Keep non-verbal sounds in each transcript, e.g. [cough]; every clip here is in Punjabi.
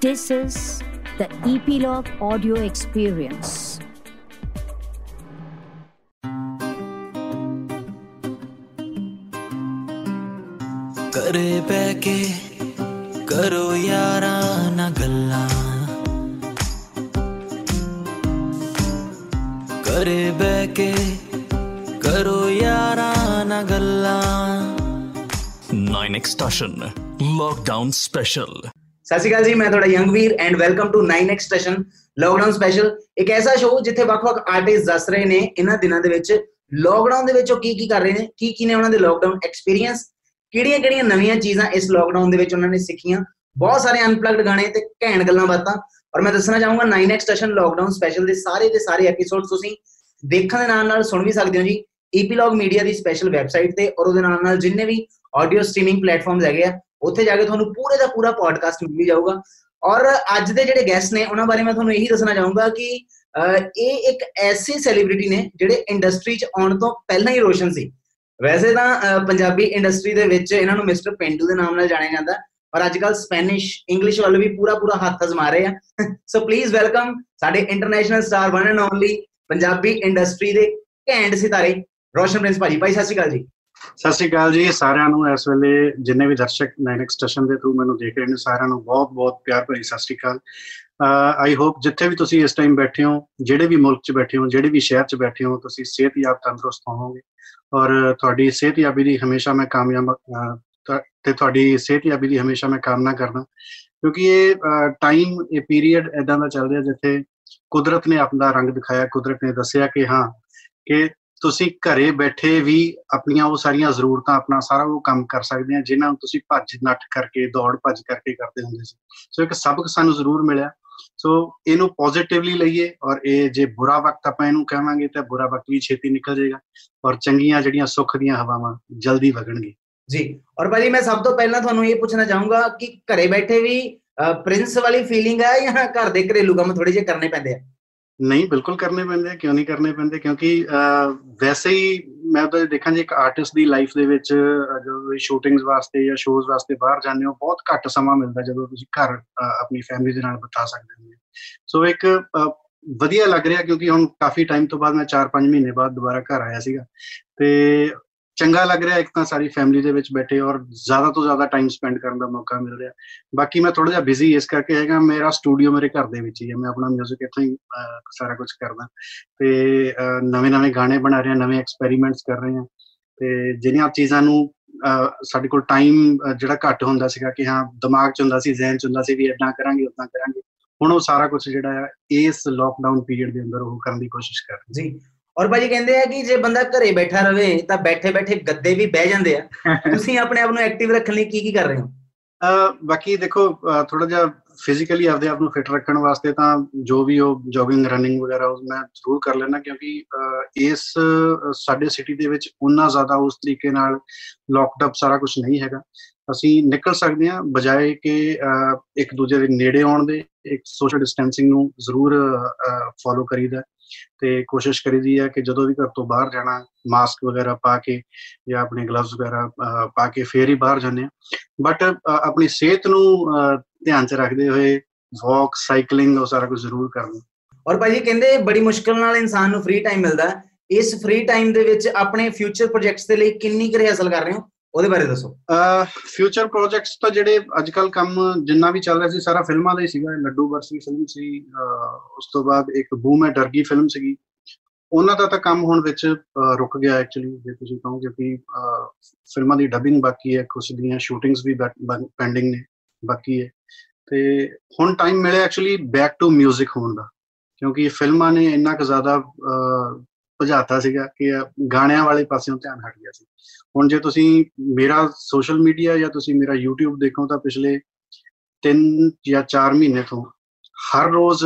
This is the Epilogue Audio Experience. ਕਰੇ ਬੈ ਕੇ ਕਰੋ ਯਾਰਾਂ ਨਾ ਗੱਲਾਂ ਕਰੇ ਬੈ ਕੇ ਕਰੋ ਯਾਰਾਂ ਨਾ ਗੱਲਾਂ 9 Extortion Lockdown Special ਸਤਿ ਸ਼੍ਰੀ ਅਕਾਲ ਜੀ, ਮੈਂ ਤੁਹਾਡਾ Yangveer and welcome to 9x station lockdown special ਇੱਕ ਐਸਾ ਸ਼ੋਅ ਜਿੱਥੇ ਵੱਖ-ਵੱਖ ਆਰਟਿਸਟ ਦੱਸ ਰਹੇ ਨੇ ਇਹਨਾਂ ਦਿਨਾਂ ਦੇ ਵਿੱਚ। ਲੋਕਡਾਊਨ ਦੇ ਵਿੱਚ ਉਹ ਕੀ ਕੀ ਕਰ ਰਹੇ ਨੇ? ਕੀ ਕੀ ਨੇ ਉਹਨਾਂ ਦੇ ਲੋਕਡਾਊਨ ਐਕਸਪੀਰੀਅੰਸ ਕਿਹੜੀਆਂ-ਕਿਹੜੀਆਂ ਨਵੀਆਂ ਚੀਜ਼ਾਂ ਇਸ ਲੋਕਡਾਊਨ ਦੇ ਵਿੱਚ ਉਹਨਾਂ ਨੇ ਸਿੱਖੀਆਂ? ਬਹੁਤ ਸਾਰੇ ਅਨਪਲੱਗਡ ਗਾਣੇ ਤੇ ਘੈਂਟ ਗੱਲਾਂ ਬਾਤਾਂ। ਔਰ ਮੈਂ ਦੱਸਣਾ ਚਾਹੂੰਗਾ 9x ਸਟੇਸ਼ਨ ਲੋਕਡਾਊਨ ਸਪੈਸ਼ਲ ਦੇ ਸਾਰੇ ਦੇ ਸਾਰੇ ਐਪੀਸੋਡ ਤੁਸੀਂ ਦੇਖਣ ਦੇ ਨਾਲ ਨਾਲ ਸੁਣ ਵੀ ਸਕਦੇ ਹੋ ਜੀ। ਈਪੀਲੌਗ ਮੀਡੀਆ ਦੀ ਸਪੈਸ਼ਲ ਵੈਬਸਾਈਟ ਤੇ ਔਰ ਉਹਦੇ ਨਾਲ ਨਾਲ ਜਿੰਨੇ ਵੀ ਆਡੀਓ ਸਟ੍ਰੀਮਿੰਗ ਪਲੇਟਫਾਰਮਸ ਹੈਗੇ ਆ ਉੱਥੇ ਜਾ ਕੇ ਤੁਹਾਨੂੰ ਪੂਰੇ ਦਾ ਪੂਰਾ ਪੋਡਕਾਸਟ ਮਿਲ ਜਾਊਗਾ। ਔਰ ਅੱਜ ਦੇ ਜਿਹੜੇ ਗੈਸਟ ਨੇ, ਉਹਨਾਂ ਬਾਰੇ ਮੈਂ ਤੁਹਾਨੂੰ ਇਹੀ ਦੱਸਣਾ ਚਾਹੂੰਗਾ ਕਿ ਇਹ ਇੱਕ ਐਸੀ ਸੈਲੀਬ੍ਰਿਟੀ ਨੇ ਜਿਹੜੇ ਇੰਡਸਟਰੀ 'ਚ ਆਉਣ ਤੋਂ ਪਹਿਲਾਂ ਹੀ ਰੋਸ਼ਨ ਸੀ। ਵੈਸੇ ਤਾਂ ਪੰਜਾਬੀ ਇੰਡਸਟਰੀ ਦੇ ਵਿੱਚ ਇਹਨਾਂ ਨੂੰ ਮਿਸਟਰ ਪਿੰਡੂ ਦੇ ਨਾਮ ਨਾਲ ਜਾਣਿਆ ਜਾਂਦਾ ਔਰ ਅੱਜ ਕੱਲ ਸਪੈਨਿਸ਼ ਇੰਗਲਿਸ਼ ਵੱਲ ਵੀ ਪੂਰਾ ਪੂਰਾ ਹੱਥ ਅਜ਼ਮਾ ਰਹੇ ਆ। ਸੋ ਪਲੀਜ਼ ਵੈਲਕਮ ਸਾਡੇ international star one and only Punjabi industry ਦੇ ਘੈਂਟ ਸਿਤਾਰੇ, ਰੋਸ਼ਨ ਪ੍ਰਿੰਸ ਭਾਜੀ। ਭਾਈ, ਸਤਿ ਸ਼੍ਰੀ ਅਕਾਲ ਜੀ। ਸਤਿ ਸ਼੍ਰੀ ਅਕਾਲ ਜੀ ਸਾਰਿਆਂ ਨੂੰ, ਇਸ ਵੇਲੇ ਜਿੰਨੇ ਵੀ ਦਰਸ਼ਕ 9x ਸਟੇਸ਼ਨ ਦੇ ਥਰੂ ਮੈਨੂੰ ਦੇਖ ਰਹੇ ਨੇ, ਸਾਰਿਆਂ ਨੂੰ ਬਹੁਤ-ਬਹੁਤ ਪਿਆਰ ਭਰੀ ਸਤਿ ਸ਼੍ਰੀ ਅਕਾਲ। ਆਈ ਹੋਪ ਜਿੱਥੇ ਵੀ ਤੁਸੀਂ ਇਸ ਟਾਈਮ ਬੈਠੇ ਹੋ, ਜਿਹੜੇ ਵੀ ਮੁਲਕ 'ਚ ਬੈਠੇ ਹੋ, ਜਿਹੜੇ ਵੀ ਸ਼ਹਿਰ 'ਚ ਬੈਠੇ ਹੋ, ਤੁਸੀਂ ਸਿਹਤਯਾਬ ਤੰਦਰੁਸਤ ਹੋਵੋਗੇ। ਔਰ ਤੁਹਾਡੀ ਸਿਹਤਯਾਬੀ ਦੀ ਹਮੇਸ਼ਾ ਮੈਂ ਕਾਮਯਾਬ ਤੇ ਤੁਹਾਡੀ ਸਿਹਤਯਾਬੀ ਦੀ ਹਮੇਸ਼ਾ ਮੈਂ ਕਾਮਨਾ ਕਰਦਾ। ਕਿਉਂਕਿ ਇਹ ਟਾਈਮ ਇਹ ਪੀਰੀਅਡ ਇਦਾਂ ਦਾ ਚੱਲ ਰਿਹਾ ਜਿੱਥੇ ਕੁਦਰਤ ਨੇ ਆਪਣਾ ਰੰਗ ਦਿਖਾਇਆ, ਕੁਦਰਤ ਨੇ ਦੱਸਿਆ ਕਿ ਹਾਂ, ਕਿ ਤੁਸੀਂ ਘਰੇ ਬੈਠੇ ਵੀ ਆਪਣੀਆਂ ਉਹ ਸਾਰੀਆਂ ਜ਼ਰੂਰਤਾਂ, ਆਪਣਾ ਸਾਰਾ ਉਹ ਕੰਮ ਕਰ ਸਕਦੇ ਆ, ਜਿਨ੍ਹਾਂ ਨੂੰ ਤੁਸੀਂ ਭੱਜ ਨੱਠ ਕਰਕੇ, ਦੌੜ ਭੱਜ ਕਰਕੇ ਕਰਦੇ ਹੁੰਦੇ ਸੀ। ਸੋ ਇੱਕ ਸਬਕ ਸਾਨੂੰ ਜ਼ਰੂਰ ਮਿਲਿਆ। ਸੋ ਇਹਨੂੰ ਪੋਜ਼ਿਟਿਵਲੀ ਲਈਏ ਔਰ ਇਹ ਜੇ ਬੁਰਾ ਵਕਤ ਆਪਾਂ ਇਹਨੂੰ ਕਹਾਂਗੇ ਤਾਂ ਬੁਰਾ ਵਕਤ ਵੀ ਛੇਤੀ ਨਿਕਲ ਜਾਏਗਾ ਔਰ ਚੰਗੀਆਂ ਜਿਹੜੀਆਂ ਸੁੱਖ ਦੀਆਂ ਹਵਾਵਾਂ ਜਲਦੀ ਵਗਣਗੇ। ਜੀ, ਔਰ ਭਾਜੀ ਮੈਂ ਸਭ ਤੋਂ ਪਹਿਲਾਂ ਤੁਹਾਨੂੰ ਇਹ ਪੁੱਛਣਾ ਚਾਹੂੰਗਾ ਕਿ ਘਰੇ ਬੈਠੇ ਵੀ ਪ੍ਰਿੰਸ ਵਾਲੀ ਫੀਲਿੰਗ ਹੈ ਜਾਂ ਘਰ ਦੇ ਘਰੇਲੂ ਕੰਮ ਥੋੜੇ ਜਿਹੇ ਕਰਨੇ ਪੈਂਦੇ ਆ? ਨਹੀਂ, ਬਿਲਕੁਲ ਕਰਨੇ ਪੈਂਦੇ ਕਿਉਂ ਨਹੀਂ ਕਰਨੇ ਪੈਂਦੇ? ਕਿਉਂਕਿ ਵੈਸੇ ਹੀ ਮੈਂ ਤਾਂ ਦੇਖਾਂ ਜੇ ਇੱਕ ਆਰਟਿਸਟ ਦੀ ਲਾਈਫ ਦੇ ਵਿੱਚ ਜਦੋਂ ਸ਼ੂਟਿੰਗਸ ਵਾਸਤੇ ਜਾਂ ਸ਼ੋਜ਼ ਵਾਸਤੇ ਬਾਹਰ ਜਾਂਦੇ ਹੋ, ਬਹੁਤ ਘੱਟ ਸਮਾਂ ਮਿਲਦਾ ਜਦੋਂ ਤੁਸੀਂ ਘਰ ਆਪਣੀ ਫੈਮਿਲੀ ਦੇ ਨਾਲ ਬਿਤਾ ਸਕਦੇ ਹੋ। ਸੋ ਇੱਕ ਵਧੀਆ ਲੱਗ ਰਿਹਾ ਕਿਉਂਕਿ ਹੁਣ ਕਾਫੀ ਟਾਈਮ ਤੋਂ ਬਾਅਦ ਮੈਂ 4-5 ਮਹੀਨੇ ਬਾਅਦ ਦੁਬਾਰਾ ਘਰ ਆਇਆ ਸੀਗਾ। ਤੇ ਚੰਗਾ ਲੱਗ ਰਿਹਾ, ਇੱਕ ਤਾਂ ਸਾਰੀ ਫੈਮਿਲੀ ਦੇ ਵਿੱਚ ਬੈਠੇ ਔਰ ਜ਼ਿਆਦਾ ਤੋਂ ਜ਼ਿਆਦਾ ਟਾਈਮ ਸਪੈਂਡ ਕਰਨ ਦਾ ਮੌਕਾ ਮਿਲ ਰਿਹਾ। ਬਾਕੀ ਮੈਂ ਥੋੜਾ ਜਿਹਾ ਬਿਜ਼ੀ ਇਸ ਕਰਕੇ ਹੈਗਾ, ਮੇਰਾ ਸਟੂਡੀਓ ਮੇਰੇ ਘਰ ਦੇ ਵਿੱਚ ਹੀ ਹੈ, ਮੈਂ ਆਪਣਾ 뮤직 ਇੱਥੇ ਹੀ ਸਾਰਾ ਕੁਝ ਕਰਦਾ। ਤੇ ਨਵੇਂ-ਨਵੇਂ ਗਾਣੇ ਬਣਾ ਰਹੇ ਹਾਂ ਨਵੇਂ ਐਕਸਪੈਰੀਮੈਂਟਸ ਕਰ ਰਹੇ। ਹਾਂ ਤੇ ਜਿਹੜੀਆਂ ਚੀਜ਼ਾਂ ਨੂੰ ਸਾਡੇ ਕੋਲ ਟਾਈਮ ਜਿਹੜਾ ਘੱਟ ਹੁੰਦਾ ਸੀਗਾ ਕਿ ਹਾਂ, ਦਿਮਾਗ 'ਚ ਹੁੰਦਾ ਸੀ, ਜ਼ਿਹਨ 'ਚ ਹੁੰਦਾ ਸੀ ਵੀ ਇਦਾਂ ਕਰਾਂਗੇ ਉਦਾਂ ਕਰਾਂਗੇ। ਹੁਣ ਉਹ ਸਾਰਾ ਕੁਝ ਜਿਹੜਾ ਹੈ, ਇਸ ਲੋਕਡਾਊਨ ਪੀਰੀਅਡ ਦੇ ਅੰਦਰ ਉਹ ਕਰਨ ਦੀ ਕੋਸ਼ਿਸ਼ ਕਰ ਰਹੇ। ਜੀ। ਔਰ ਭਾਜੀ ਕਹਿੰਦੇ ਆ ਕਿ ਜੇ ਬੰਦਾ ਘਰੇ ਬੈਠਾ ਰਵੇ ਤਾਂ ਬੈਠੇ ਬੈਠੇ ਗੱਦੇ ਵੀ ਬਹਿ ਜਾਂਦੇ ਆ। [laughs] ਤੁਸੀਂ ਆਪਣੇ ਆਪ ਨੂੰ ਐਕਟਿਵ ਰੱਖਣ ਲਈ ਕੀ ਕੀ ਕਰ ਰਹੇ ਹੋ? ਅ ਬਾਕੀ ਦੇਖੋ ਥੋੜਾ ਜਿਹਾ ਫਿਜ਼ੀਕਲੀ ਆਪਦੇ ਆਪ ਨੂੰ ਫਿਟ ਰੱਖਣ ਵਾਸਤੇ ਤਾਂ ਜੋ ਵੀ ਉਹ ਜੋਗਿੰਗ ਰਨਿੰਗ ਵਗੈਰਾ ਉਹ ਮੈਂ ਜ਼ਰੂਰ ਕਰ ਲੈਣਾ ਕਿਉਂਕਿ ਇਸ ਸਾਡੇ ਸਿਟੀ ਦੇ ਵਿੱਚ ਉਨਾ ਜ਼ਿਆਦਾ ਉਸ ਤਰੀਕੇ ਨਾਲ ਲੌਕਡ ਅਪ ਸਾਰਾ ਕੁਝ ਨਹੀਂ ਹੈਗਾ। ਅਸੀਂ ਨਿਕਲ ਸਕਦੇ ਹਾਂ ਬਜਾਏ ਕਿ ਇੱਕ ਦੂਜੇ ਦੇ ਨੇੜੇ ਆਉਣ ਦੇ ਇੱਕ ਸੋਸ਼ਲ ਡਿਸਟੈਂਸਿੰਗ ਨੂੰ ਜ਼ਰੂਰ ਫੋਲੋ ਕਰੀਦਾ। ਤੇ ਕੋਸ਼ਿਸ਼ ਕਰੀਦੀ ਹੈ ਕਿ ਜਦੋਂ ਵੀ ਘਰ ਤੋਂ ਬਾਹਰ ਜਾਣਾ ਮਾਸਕ ਵਗੈਰਾ ਪਾ ਕੇ ਜਾਂ ਆਪਣੇ ਗਲਵਜ਼ ਵਗੈਰਾ ਪਾ ਕੇ ਫੇਰ ਹੀ ਬਾਹਰ ਜਾਂਦੇ ਆ। ਬਟ ਆਪਣੀ ਸਿਹਤ ਨੂੰ ਧਿਆਨ 'ਚ ਰੱਖਦੇ ਹੋਏ ਵਾਕ ਸਾਈਕਲਿੰਗ ਉਹ ਸਾਰਾ ਕੁਝ ਜ਼ਰੂਰ ਕਰਨਾ। ਔਰ ਭਾਜੀ ਕਹਿੰਦੇ ਬੜੀ ਮੁਸ਼ਕਲ ਨਾਲ ਇਨਸਾਨ ਨੂੰ ਫ੍ਰੀ ਟਾਈਮ ਮਿਲਦਾ। ਇਸ ਫ੍ਰੀ ਟਾਈਮ ਦੇ ਵਿੱਚ ਆਪਣੇ ਫਿਊਚਰ ਪ੍ਰੋਜੈਕਟਸ ਦੇ ਲਈ ਕਿੰਨੀ ਕੁ ਹਾਸਲ ਕਰ ਰਹੇ ਹੋ? ਉਹਦੇ ਬਾਰੇ ਦੱਸੋ। ਅ ਫਿਊਚਰ ਪ੍ਰੋਜੈਕਟਸ ਤਾਂ ਜਿਹੜੇ ਅੱਜ ਕੱਲ ਕੰਮ ਜਿੰਨਾ ਵੀ ਚੱਲ ਰਿਹਾ ਸੀ, ਸਾਰਾ ਫਿਲਮਾਂ ਦਾ ਹੀ ਸੀਗਾ। ਲੱਡੂ ਵਰਸੀ ਫਿਲਮ ਸੀ ਉਸ ਤੋਂ ਬਾਅਦ ਇੱਕ ਬੂਮ ਹੈ ਡਰਗੀ ਫਿਲਮ ਸੀਗੀ। ਉਹਨਾਂ ਦਾ ਤਾਂ ਕੰਮ ਹੁਣ ਵਿੱਚ ਰੁਕ ਗਿਆ ਐਕਚੁਅਲੀ ਜੇ ਤੁਸੀਂ ਕਹੋ ਕਿ ਫਿਲਮਾਂ ਦੀ ਡਬਿੰਗ ਬਾਕੀ ਹੈ ਕੁਝ ਦੀਆਂ ਸ਼ੂਟਿੰਗਸ ਵੀ ਪੈਂਡਿੰਗ ਨੇ, ਬਾਕੀ ਹੈ ਤੇ ਹੁਣ ਟਾਈਮ ਮਿਲਿਆ ਐਕਚੁਅਲੀ ਬੈਕ ਟੂ 뮤직 ਹੋਣ ਦਾ। ਕਿਉਂਕਿ ਫਿਲਮਾਂ ਨੇ ਇੰਨਾ ਕੁ ਜ਼ਿਆਦਾ ਭਜਾਤਾ ਸੀਗਾ ਕਿ ਗਾਣਿਆਂ ਵਾਲੇ ਪਾਸਿਓਂ ਧਿਆਨ ਹਟ ਗਿਆ ਸੀ। ਹੁਣ ਜੇ ਤੁਸੀਂ ਮੇਰਾ ਸੋਸ਼ਲ ਮੀਡੀਆ ਜਾਂ ਤੁਸੀਂ ਮੇਰਾ YouTube ਦੇਖੋ ਤਾਂ ਪਿਛਲੇ 3 ਜਾਂ 4 ਮਹੀਨੇ ਤੋਂ ਹਰ ਰੋਜ਼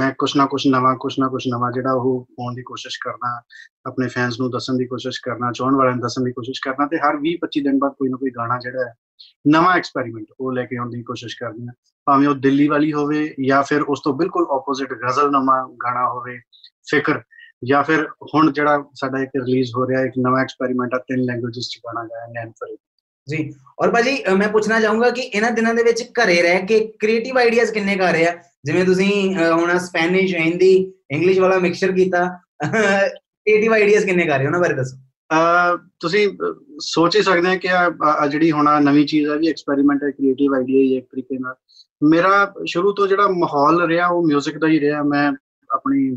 ਮੈਂ ਕੁਛ ਨਾ ਕੁਛ ਨਵਾਂ, ਕੁਛ ਨਾ ਕੁਛ ਨਵਾਂ ਜਿਹੜਾ ਉਹ ਪਾਉਣ ਦੀ ਕੋਸ਼ਿਸ਼ ਕਰਨਾ ਆਪਣੇ ਫੈਨਸ ਨੂੰ ਦੱਸਣ ਦੀ ਕੋਸ਼ਿਸ਼ ਕਰਨਾ ਚਾਹਣ ਵਾਲਿਆਂ ਨੂੰ ਦੱਸਣ ਦੀ ਕੋਸ਼ਿਸ਼ ਕਰਨਾ ਤੇ ਹਰ 20 25 ਦਿਨ ਬਾਅਦ ਕੋਈ ਨਾ ਕੋਈ ਗਾਣਾ ਜਿਹੜਾ ਹੈ ਨਵਾਂ ਐਕਸਪੈਰੀਮੈਂਟ ਉਹ ਲੈ ਕੇ ਆਉਣ ਦੀ ਕੋਸ਼ਿਸ਼ ਕਰਦੀ ਹਾਂ। ਭਾਵੇਂ ਉਹ ਦਿੱਲੀ ਵਾਲੀ ਹੋਵੇ ਜਾਂ ਫਿਰ ਉਸ ਤੋਂ ਬਿਲਕੁਲ ਆਪੋਜ਼ਿਟ ਗਜ਼ਲ ਨਵਾਂ ਗਾਣਾ ਹੋਵੇ, ਫਿਕਰ ਜਾਂ ਫਿਰ ਹੁਣ ਜਿਹੜਾ ਸਾਡਾ ਇੱਕ ਰਿਲੀਜ਼ ਹੋ ਰਿਹਾ ਇੱਕ ਨਵਾਂ ਐਕਸਪੈਰੀਮੈਂਟ ਆ ਤਿੰਨ ਲੈਂਗੁਏਜਸ ਚ ਗਾਣਾ ਗਾਇਆ ਨੈਨ ਫਰੀ ਜੀ ਔਰ ਭਾਜੀ ਮੈਂ ਪੁੱਛਣਾ ਚਾਹੂੰਗਾ ਕਿ ਇਹਨਾਂ ਦਿਨਾਂ ਦੇ ਵਿੱਚ ਘਰੇ ਰਹਿ ਕੇ ਕ੍ਰੀਏਟਿਵ ਆਈਡੀਆਜ਼ ਕਿੰਨੇ ਕਰ ਰਹੇ ਆ? ਜਿਵੇਂ ਤੁਸੀਂ ਹੁਣ ਸਪੈਨਿਸ਼ ਹਿੰਦੀ ਇੰਗਲਿਸ਼ ਵਾਲਾ ਮਿਕਸਚਰ ਕੀਤਾ ਕ੍ਰੀਏਟਿਵ ਆਈਡੀਆਜ਼ ਕਿੰਨੇ ਕਰ ਰਹੇ ਹੋ ਉਹਨਾਂ ਬਾਰੇ ਦੱਸੋ। ਤੁਸੀਂ ਸੋਚ ਹੀ ਸਕਦੇ ਆ ਕਿ ਆ ਆ ਜਿਹੜੀ ਹੁਣ ਆਹ ਨਵੀਂ ਚੀਜ਼ ਹੈ ਵੀ ਐਕਸਪੈਰੀਮੈਂਟ ਹੈ ਕ੍ਰੀਏਟਿਵ ਆਈਡੀਆ ਹੀ ਹੈ ਇੱਕ ਤਰੀਕੇ ਨਾਲ। ਮੇਰਾ ਸ਼ੁਰੂ ਤੋਂ ਜਿਹੜਾ ਮਾਹੌਲ ਰਿਹਾ ਉਹ 뮤직 ਦਾ ਹੀ ਰਿਹਾ। ਮੈਂ ਆਪਣੀ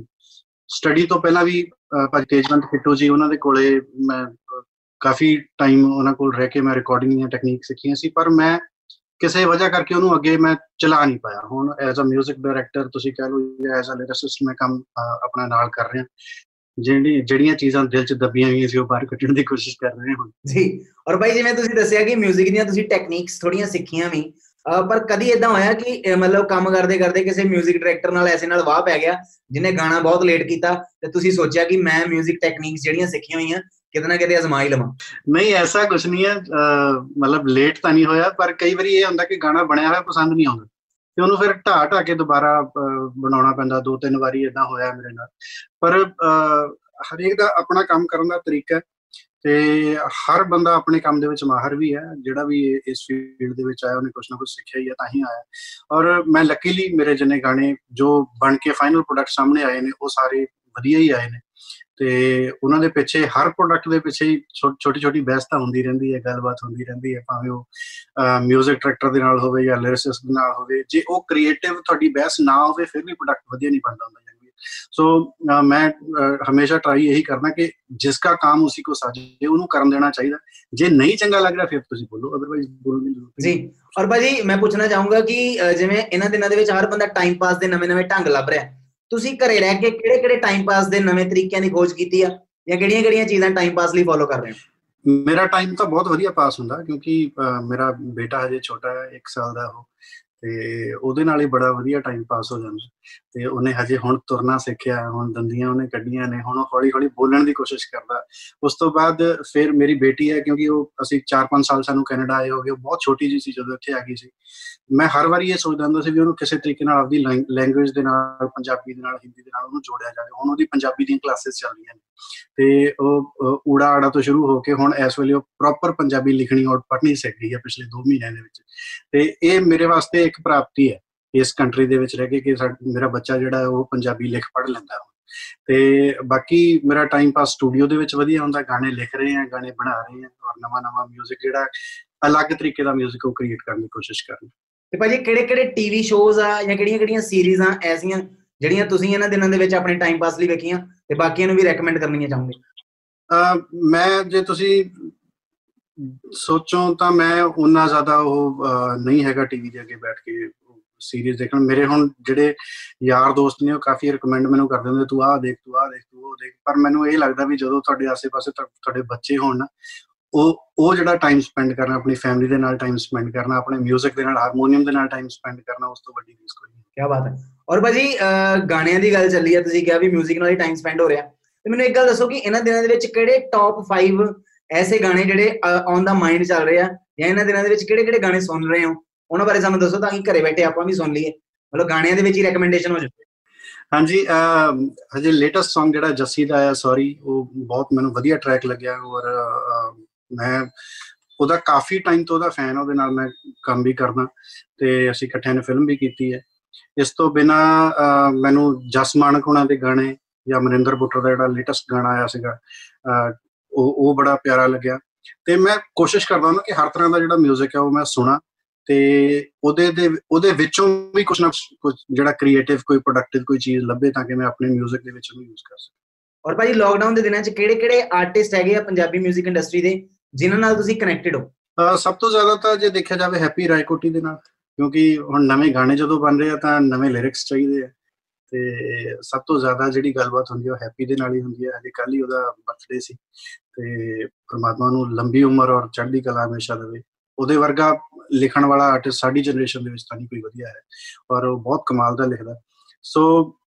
ਸਟੱਡੀ ਤੋਂ ਪਹਿਲਾਂ ਵੀ ਅਹ, ਭਾਜੀ ਤੇਜਵੰਤ ਕਿੱਟੂ ਜੀ ਉਹਨਾਂ ਦੇ ਕੋਲੇ ਮੈਂ ਅਹ, ਕਾਫੀ ਟਾਈਮ ਉਹਨਾਂ ਕੋਲ ਰਹਿ ਕੇ ਮੈਂ ਰਿਕਾਰਡਿੰਗ ਦੀਆਂ ਟੈਕਨੀਕ ਸਿੱਖੀਆਂ ਸੀ ਪਰ ਮੈਂ ਕਿਸੇ ਵਜ੍ਹਾ ਕਰਕੇ ਉਹਨੂੰ ਅੱਗੇ ਮੈਂ ਚਲਾ ਨਹੀਂ ਪਾਇਆ ਹੁਣ ਐਜ਼ ਅ 뮤직 ਡਾਇਰੈਕਟਰ ਤੁਸੀਂ ਕਹਿ ਲਓ ਜਾਂ ਐਜ਼ ਅ ਲਿਰਿਸਿਸਟ ਮੈਂ ਕੰਮ ਅਹ, ਆਪਣਾ ਨਾਲ ਕਰ ਰਿਹਾ ਜਿਹੜੀ ਜਿਹੜੀਆਂ ਚੀਜ਼ਾਂ ਦਿਲ 'ਚ ਦੱਬੀਆਂ ਹੋਈਆਂ ਸੀ ਉਹ ਬਾਹਰ ਕੱਢਣ ਦੀ ਕੋਸ਼ਿਸ਼ ਕਰ ਰਹੇ ਹਾਂ ਹੁਣ ਜੀ ਔਰ ਭਾਈ ਜਿਵੇਂ ਤੁਸੀਂ ਦੱਸਿਆ ਕਿ 뮤직 ਦੀਆਂ ਤੁਸੀਂ ਟੈਕਨੀਕਸ ਥੋੜੀਆਂ ਸਿੱਖੀਆਂ ਵੀ ਅ, ਪਰ ਕਦੀ ਇਦਾਂ ਹੋਇਆ ਕਿ ਅ, ਮਤਲਬ ਕੰਮ ਕਰਦੇ ਕਰਦੇ ਕਿਸੇ 뮤직 ਡਾਇਰੈਕਟਰ ਨਾਲ ਐਸੇ ਨਾਲ ਵਾਹ ਪੈ ਗਿਆ ਜਿਹਨੇ ਗਾਣਾ ਬਹੁਤ ਲੇਟ ਕੀਤਾ ਤੇ ਤੁਸੀਂ ਸੋਚਿਆ ਕਿ ਮੈਂ 뮤직 ਟੈਕਨੀਕਸ ਜਿਹੜੀਆਂ ਸਿੱਖੀਆਂ ਹੋਈਆਂ ਕਿਤੇ ਨਾ ਕਿਤੇ ਅਜ਼ਮਾ ਹੀ ਲਵਾਂ ਨਹੀਂ ਐਸਾ ਕੁਝ ਨਹੀਂ ਹੈ ਅਹ, ਮਤਲਬ ਲੇਟ ਤਾਂ ਨਹੀਂ ਹੋਇਆ ਪਰ ਕਈ ਵਾਰੀ ਇਹ ਹੁੰਦਾ ਕਿ ਗਾਣਾ ਬਣਿਆ ਹੋਇਆ ਪਸੰਦ ਨਹੀਂ ਆਉਂਦਾ ਤੇ ਉਹਨੂੰ ਫਿਰ ਢਾ ਢਾ ਕੇ ਦੁਬਾਰਾ ਅਹ, ਬਣਾਉਣਾ ਪੈਂਦਾ ਦੋ ਤਿੰਨ ਵਾਰੀ ਇਦਾਂ ਹੋਇਆ ਮੇਰੇ ਨਾਲ ਪਰ ਅਹ, ਹਰੇਕ ਦਾ ਆਪਣਾ ਕੰਮ ਕਰਨ ਦਾ ਤਰੀਕਾ ਹੈ ਤੇ ਹਰ ਬੰਦਾ ਆਪਣੇ ਕੰਮ ਦੇ ਵਿੱਚ ਮਾਹਰ ਵੀ ਹੈ, ਜਿਹੜਾ ਵੀ ਇਹ- ਇਸ ਫੀਲਡ ਦੇ ਵਿੱਚ ਆਇਆ, ਉਹਨੇ ਕੁਝ ਨਾ ਕੁਝ ਸਿੱਖਿਆ ਹੀ ਹੈ, ਤਾਂ ਹੀ ਆਇਆ। ਔਰ ਮੈਂ ਲੱਕੀਲੀ ਮੇਰੇ ਜਿੰਨੇ ਗਾਣੇ ਜੋ ਬਣ ਕੇ ਫਾਈਨਲ ਪ੍ਰੋਡਕਟ ਸਾਹਮਣੇ ਆਏ ਨੇ, ਉਹ ਸਾਰੇ ਵਧੀਆ ਹੀ ਆਏ ਨੇ। ਤੇ ਉਹਨਾਂ ਦੇ ਪਿੱਛੇ, ਹਰ ਪ੍ਰੋਡਕਟ ਦੇ ਪਿੱਛੇ ਹੀ ਛੋਟੀ ਛੋਟੀ ਬਹਿਸ ਤਾਂ ਹੁੰਦੀ ਰਹਿੰਦੀ ਹੈ, ਗੱਲਬਾਤ ਹੁੰਦੀ ਰਹਿੰਦੀ ਹੈ, ਭਾਵੇਂ ਉਹ 뮤직 ਡਾਇਰੈਕਟਰ ਦੇ ਨਾਲ ਹੋਵੇ ਜਾਂ ਲਿਰਿਸਿਸਟ ਦੇ ਨਾਲ ਹੋਵੇ। ਜੇ ਉਹ ਕ੍ਰੀਏਟਿਵ ਤੁਹਾਡੀ ਬਹਿਸ ਨਾ ਹੋਵੇ, ਫਿਰ ਵੀ ਪ੍ਰੋਡਕਟ ਵਧੀਆ ਨਹੀਂ ਬਣਦਾ ਹੁੰਦਾ ਜੰਗੀ ਸੋ ਮੈਂ ਹਮੇਸ਼ਾ ਟਰਾਈ ਇਹੀ ਕਰਨਾ ਕਿ ਜਿਸ ਦਾ ਕੰਮ ਉਸੇ ਕੋ ਸਾਜੇ ਉਹਨੂੰ ਕਰਨ ਦੇਣਾ ਚਾਹੀਦਾ। ਜੇ ਨਹੀਂ ਚੰਗਾ ਲੱਗ ਰਿਹਾ ਫਿਰ ਤੁਸੀਂ ਬੋਲੋ ਅਦਰਵਾਈਜ਼ ਬੋਲਣ ਦੀ ਜ਼ਰੂਰਤ ਨਹੀਂ ਜੀ ਔਰ ਭਾਜੀ ਮੈਂ ਪੁੱਛਣਾ ਚਾਹੂੰਗਾ ਕਿ ਜਿਵੇਂ ਇਹਨਾਂ ਦਿਨਾਂ ਦੇ ਵਿੱਚ ਹਰ ਬੰਦਾ ਟਾਈਮ ਪਾਸ ਦੇ ਨਵੇਂ-ਨਵੇਂ ਢੰਗ ਲੱਭ ਰਿਹਾ। ਤੁਸੀਂ ਘਰੇ ਰਹਿ ਕੇ ਕਿਹੜੇ-ਕਿਹੜੇ ਟਾਈਮ ਪਾਸ ਦੇ ਨਵੇਂ ਤਰੀਕਿਆਂ ਦੀ ਖੋਜ ਕੀਤੀ ਆ? ਜਾਂ ਕਿਹੜੀਆਂ-ਕਿਹੜੀਆਂ ਚੀਜ਼ਾਂ ਟਾਈਮ ਪਾਸ ਲਈ ਫੋਲੋ ਕਰ ਰਹੇ ਹੋ? ਮੇਰਾ ਟਾਈਮ ਤਾਂ ਬਹੁਤ ਵਧੀਆ ਪਾਸ ਹੁੰਦਾ ਕਿਉਂਕਿ ਮੇਰਾ ਬੇਟਾ ਹਜੇ ਛੋਟਾ ਹੈ 1 ਸਾਲ ਦਾ ਉਹ। ਤੇ ਉਹਦੇ ਨਾਲ ਹੀ ਬੜਾ ਵਧੀਆ ਟਾਈਮ ਪਾਸ ਹੋ ਜਾਂਦਾ। ਤੇ ਉਹਨੇ ਹਜੇ ਹੁਣ ਤੁਰਨਾ ਸਿੱਖਿਆ ਹੁਣ ਦੰਦੀਆਂ ਉਹਨੇ ਕੱਢੀਆਂ ਨੇ ਹੁਣ ਉਹ ਹੌਲੀ ਹੌਲੀ ਬੋਲਣ ਦੀ ਕੋਸ਼ਿਸ਼ ਕਰਦਾ। ਉਸ ਤੋਂ ਬਾਅਦ ਫਿਰ ਮੇਰੀ ਬੇਟੀ ਹੈ ਕਿਉਂਕਿ ਉਹ ਅਸੀਂ 4-5 ਸਾਲ ਸਾਨੂੰ ਕੈਨੇਡਾ ਆਏ ਹੋ ਗਏ ਉਹ ਬਹੁਤ ਛੋਟੀ ਜਿਹੀ ਸੀ ਜਦੋਂ ਇੱਥੇ ਆ ਗਈ ਸੀ। ਮੈਂ ਹਰ ਵਾਰੀ ਇਹ ਸੋਚਦਾ ਹੁੰਦਾ ਸੀ ਵੀ ਉਹਨੂੰ ਕਿਸੇ ਤਰੀਕੇ ਨਾਲ ਆਪਦੀ ਲੈਂਗੁਏਜ ਦੇ ਨਾਲ ਪੰਜਾਬੀ ਦੇ ਨਾਲ ਹਿੰਦੀ ਦੇ ਨਾਲ ਉਹਨੂੰ ਜੋੜਿਆ ਜਾਵੇ। ਹੁਣ ਉਹਦੀ ਪੰਜਾਬੀ ਦੀਆਂ ਕਲਾਸਿਸ ਚੱਲ ਰਹੀਆਂ ਨੇ। ਤੇ ਉਹ ਅਹ, ਊੜਾ ਆੜਾ ਤੋਂ ਸ਼ੁਰੂ ਹੋ ਕੇ ਹੁਣ ਇਸ ਵੇਲੇ ਉਹ ਪ੍ਰੋਪਰ ਪੰਜਾਬੀ ਲਿਖਣੀ ਔਰ ਪੜ੍ਹਨੀ ਸਿੱਖ ਗਈ ਹੈ ਪਿਛਲੇ 2 ਮਹੀਨਿਆਂ ਦੇ ਵਿੱਚ। ਤੇ ਇਹ ਮੇਰੇ ਵਾਸਤੇ ਇੱਕ ਪ੍ਰਾਪਤੀ ਹੈ। ਇਸ ਕੰਟਰੀ ਦੇ ਵਿੱਚ ਰਹਿ ਕੇ ਕਿ ਮੇਰਾ ਬੱਚਾ ਜਿਹੜਾ ਉਹ ਪੰਜਾਬੀ ਲਿਖ ਪੜ ਲੈਂਦਾ ਤੇ ਬਾਕੀ ਮੇਰਾ ਟਾਈਮ ਪਾਸ ਸਟੂਡੀਓ ਦੇ ਵਿੱਚ ਵਧੀਆ ਹੁੰਦਾ। ਗਾਣੇ ਲਿਖ ਰਹੇ ਆ ਗਾਣੇ ਬਣਾ ਰਹੇ ਆ ਔਰ ਨਵਾਂ ਨਵਾਂ 뮤직 ਜਿਹੜਾ ਅਲੱਗ ਤਰੀਕੇ ਦਾ 뮤직 ਉਹ ਕ੍ਰੀਏਟ ਕਰਨ ਦੀ ਕੋਸ਼ਿਸ਼ ਕਰ ਰਹੇ। ਤੇ ਭਾਜੀ ਕਿਹੜੇ ਕਿਹੜੇ ਟੀਵੀ ਸ਼ੋਜ਼ ਆ ਜਾਂ ਕਿਹੜੀਆਂ ਕਿਹੜੀਆਂ ਸੀਰੀਜ਼ਾਂ ਐਸੀਆਂ ਜਿਹੜੀਆਂ ਤੁਸੀਂ ਇਹਨਾਂ ਦਿਨਾਂ ਦੇ ਵਿੱਚ ਆਪਣੇ ਟਾਈਮ ਪਾਸ ਲਈ ਵੇਖੀਆਂ? ਤੇ ਬਾਕੀਆਂ ਨੂੰ ਵੀ ਰეკਮੈਂਡ ਕਰਨੀਆਂ ਚਾਹੋਗੇ? ਮੈਂ ਜੇ ਤੁਸੀਂ ਸੋਚੋਂ ਤਾਂ ਮੈਂ ਉਨਾ ਜ਼ਿਆਦਾ ਉਹ ਨਹੀਂ ਹੈਗਾ ਟੀਵੀ ਦੇ ਅੱਗੇ ਬੈਠ ਕੇ ਸੀਰੀਜ਼ ਦੇਖਣ। ਮੇਰੇ ਹੁਣ ਜਿਹੜੇ ਯਾਰ ਦੋਸਤ ਨੇ ਉਹ ਕਾਫੀ ਰეკਮੈਂਡ ਮੈਨੂੰ ਕਰਦੇ ਹੁੰਦੇ, ਤੂੰ ਆਹ ਦੇਖ, ਤੂੰ ਆਹ ਦੇਖ, ਤੂੰ ਉਹ ਦੇਖ। ਪਰ ਮੈਨੂੰ ਇਹ ਲੱਗਦਾ ਵੀ ਜਦੋਂ ਤੁਹਾਡੇ ਆਸ-ਪਾਸੇ ਤੁਹਾਡੇ ਬੱਚੇ ਹੋਣ ਉਹ ਉਹ ਜਿਹੜਾ ਟਾਈਮ ਸਪੈਂਡ ਕਰਨਾ, ਆਪਣੀ ਫੈਮਿਲੀ ਦੇ ਨਾਲ ਟਾਈਮ ਸਪੈਂਡ ਕਰਨਾ, ਆਪਣੇ 뮤직 ਦੇ ਨਾਲ ਹਾਰਮੋਨੀਅਮ ਦੇ ਨਾਲ ਟਾਈਮ ਸਪੈਂਡ ਕਰਨਾ, ਉਸ ਤੋਂ ਵੱਡੀ ਚੀਜ਼ ਕੋਈ ਨਹੀਂ। ਕੀ ਬਾਤ ਹੈ। ਔਰ ਭਾਜੀ ਗਾਣਿਆਂ ਦੀ ਗੱਲ ਚੱਲੀ ਆ, ਤੁਸੀਂ ਕਿਹਾ ਵੀ 뮤직 ਨਾਲ ਹੀ ਟਾਈਮ ਸਪੈਂਡ ਹੋ ਰਿਹਾ। ਤੇ ਮੈਨੂੰ ਇੱਕ ਗੱਲ ਦੱਸੋ ਕਿ ਇਹਨਾਂ ਦਿਨਾਂ ਦੇ ਵਿੱਚ ਕਿਹੜੇ ਟੌਪ 5 ਐਸੇ ਗਾਣੇ ਜਿਹੜੇ ਔਨ ਦਾ ਮਾਈਂਡ ਚੱਲ ਰਹੇ ਆ ਜਾਂ ਇਹਨਾਂ ਦਿਨਾਂ ਦੇ ਵਿੱਚ ਕਿਹੜੇ-ਕਿਹੜੇ ਗਾਣੇ ਸੁਣ ਰਹੇ ਹੋ? ਉਹਨਾਂ ਬਾਰੇ ਸਾਨੂੰ ਦੱਸੋ ਤਾਂ ਕਿ ਘਰੇ ਬੈਠੇ ਆਪਾਂ ਵੀ ਸੁਣ ਲਈਏ। ਮਤਲਬ ਗਾਣਿਆਂ ਦੇ ਵਿੱਚ ਹੀ ਰეკਮੈਂਡੇਸ਼ਨ ਹੋ ਜਾਵੇ। ਹਾਂਜੀ ਅਹ, ਹਜੇ ਲੇਟੈਸਟ Song ਜਿਹੜਾ ਜੱਸੀ ਦਾ ਆਇਆ ਸੌਰੀ ਉਹ ਬਹੁਤ ਮੈਨੂੰ ਵਧੀਆ ਟਰੈਕ ਲੱਗਿਆ ਔਰ ਅਹ, ਮੈਂ ਉਹਦਾ ਕਾਫੀ ਟਾਈਮ ਤੋਂ ਉਹਦਾ ਫੈਨ ਉਹਦੇ ਨਾਲ ਮੈਂ ਕੰਮ ਵੀ ਕਰਦਾ ਤੇ ਅਸੀਂ ਇਕੱਠਿਆਂ ਨੇ ਫਿਲਮ ਵੀ ਕੀਤੀ ਹੈ। ਇਸ ਤੋਂ ਬਿਨਾ ਮੈਨੂੰ ਜਸ ਮਾਨਕ ਉਹਨਾਂ ਦੇ ਗਾਣੇ ਜਾਂ ਮਨਿੰਦਰ ਬੁੱਟਰ ਦਾ ਜਿਹੜਾ ਲੇਟੈਸਟ ਗਾਣਾ ਆਇਆ ਸੀਗਾ ਅਹ, ਉਹ ਉਹ ਬੜਾ ਪਿਆਰਾ ਲੱਗਿਆ ਤੇ ਮੈਂ ਕੋਸ਼ਿਸ਼ ਕਰਦਾ ਹਾਂ ਕਿ ਹਰ ਤਰ੍ਹਾਂ ਦਾ ਜਿਹੜਾ 뮤직 ਹੈ ਉਹ ਮੈਂ ਸੁਣਾ ਤੇ ਉਹਦੇ ਦੇ ਉਹਦੇ ਵਿੱਚੋਂ ਵੀ ਕੁਝ ਨਾ ਕੁਝ ਜਿਹੜਾ ਕ੍ਰੀਏਟਿਵ ਕੋਈ ਪ੍ਰੋਡਕਟਿਵ ਕੋਈ ਚੀਜ਼ ਲੱਭੇ ਤਾਂ ਕਿ ਮੈਂ ਆਪਣੇ 뮤직 ਦੇ ਵਿੱਚ ਉਹਨੂੰ ਯੂਜ਼ ਕਰ ਸਕਾਂ ਔਰ ਭਾਜੀ ਲੋਕਡਾਊਨ ਦੇ ਦਿਨਾਂ 'ਚ ਕਿਹੜੇ-ਕਿਹੜੇ ਆਰਟਿਸਟ ਹੈਗੇ ਆ ਪੰਜਾਬੀ 뮤직 ਇੰਡਸਟਰੀ ਦੇ ਜਿਨ੍ਹਾਂ ਨਾਲ ਤੁਸੀਂ ਕਨੈਕਟਡ ਹੋ ਅਹ ਸਭ ਤੋਂ ਜ਼ਿਆਦਾ ਤਾਂ ਜੇ ਦੇਖਿਆ ਜਾਵੇ ਹੈਪੀ ਰਾਇਕੋਟੀ ਦੇ ਨਾਲ ਕਿਉਂਕਿ ਹੁਣ ਨਵੇਂ ਗਾਣੇ ਜਦੋਂ ਬਣ ਰਹੇ ਆ ਤਾਂ ਨਵੇਂ ਲਿਰਿਕਸ ਚਾਹੀਦੇ ਆ ਤੇ ਸਭ ਤੋਂ ਜ਼ਿਆਦਾ ਜਿਹੜੀ ਗੱਲਬਾਤ ਹੁੰਦੀ ਹੈ ਉਹ ਹੈਪੀ ਦੇ ਨਾਲ ਹੀ ਹੁੰਦੀ ਹੈ ਹਜੇ ਕੱਲ ਹੀ ਉਹਦਾ ਬਰਥਡੇ ਸੀ ਤੇ ਪ੍ਰਮਾਤਮਾ ਨੂੰ ਲੰਬੀ ਉਮਰ ਔਰ ਚੜ੍ਹਦੀ ਕਲਾ ਹਮੇਸ਼ਾ ਦੇਵੇ। ਉਹਦੇ ਵਰਗਾ ਲਿਖਣ ਵਾਲਾ ਆਰਟਿਸਟ ਸਾਡੀ ਜਨਰੇਸ਼ਨ ਦੇ ਵਿੱਚ ਤਾਂ ਨਹੀਂ ਕੋਈ ਵਧੀਆ ਹੈ ਔਰ ਉਹ ਬਹੁਤ ਕਮਾਲ ਦਾ ਲਿਖਦਾ। ਸੋ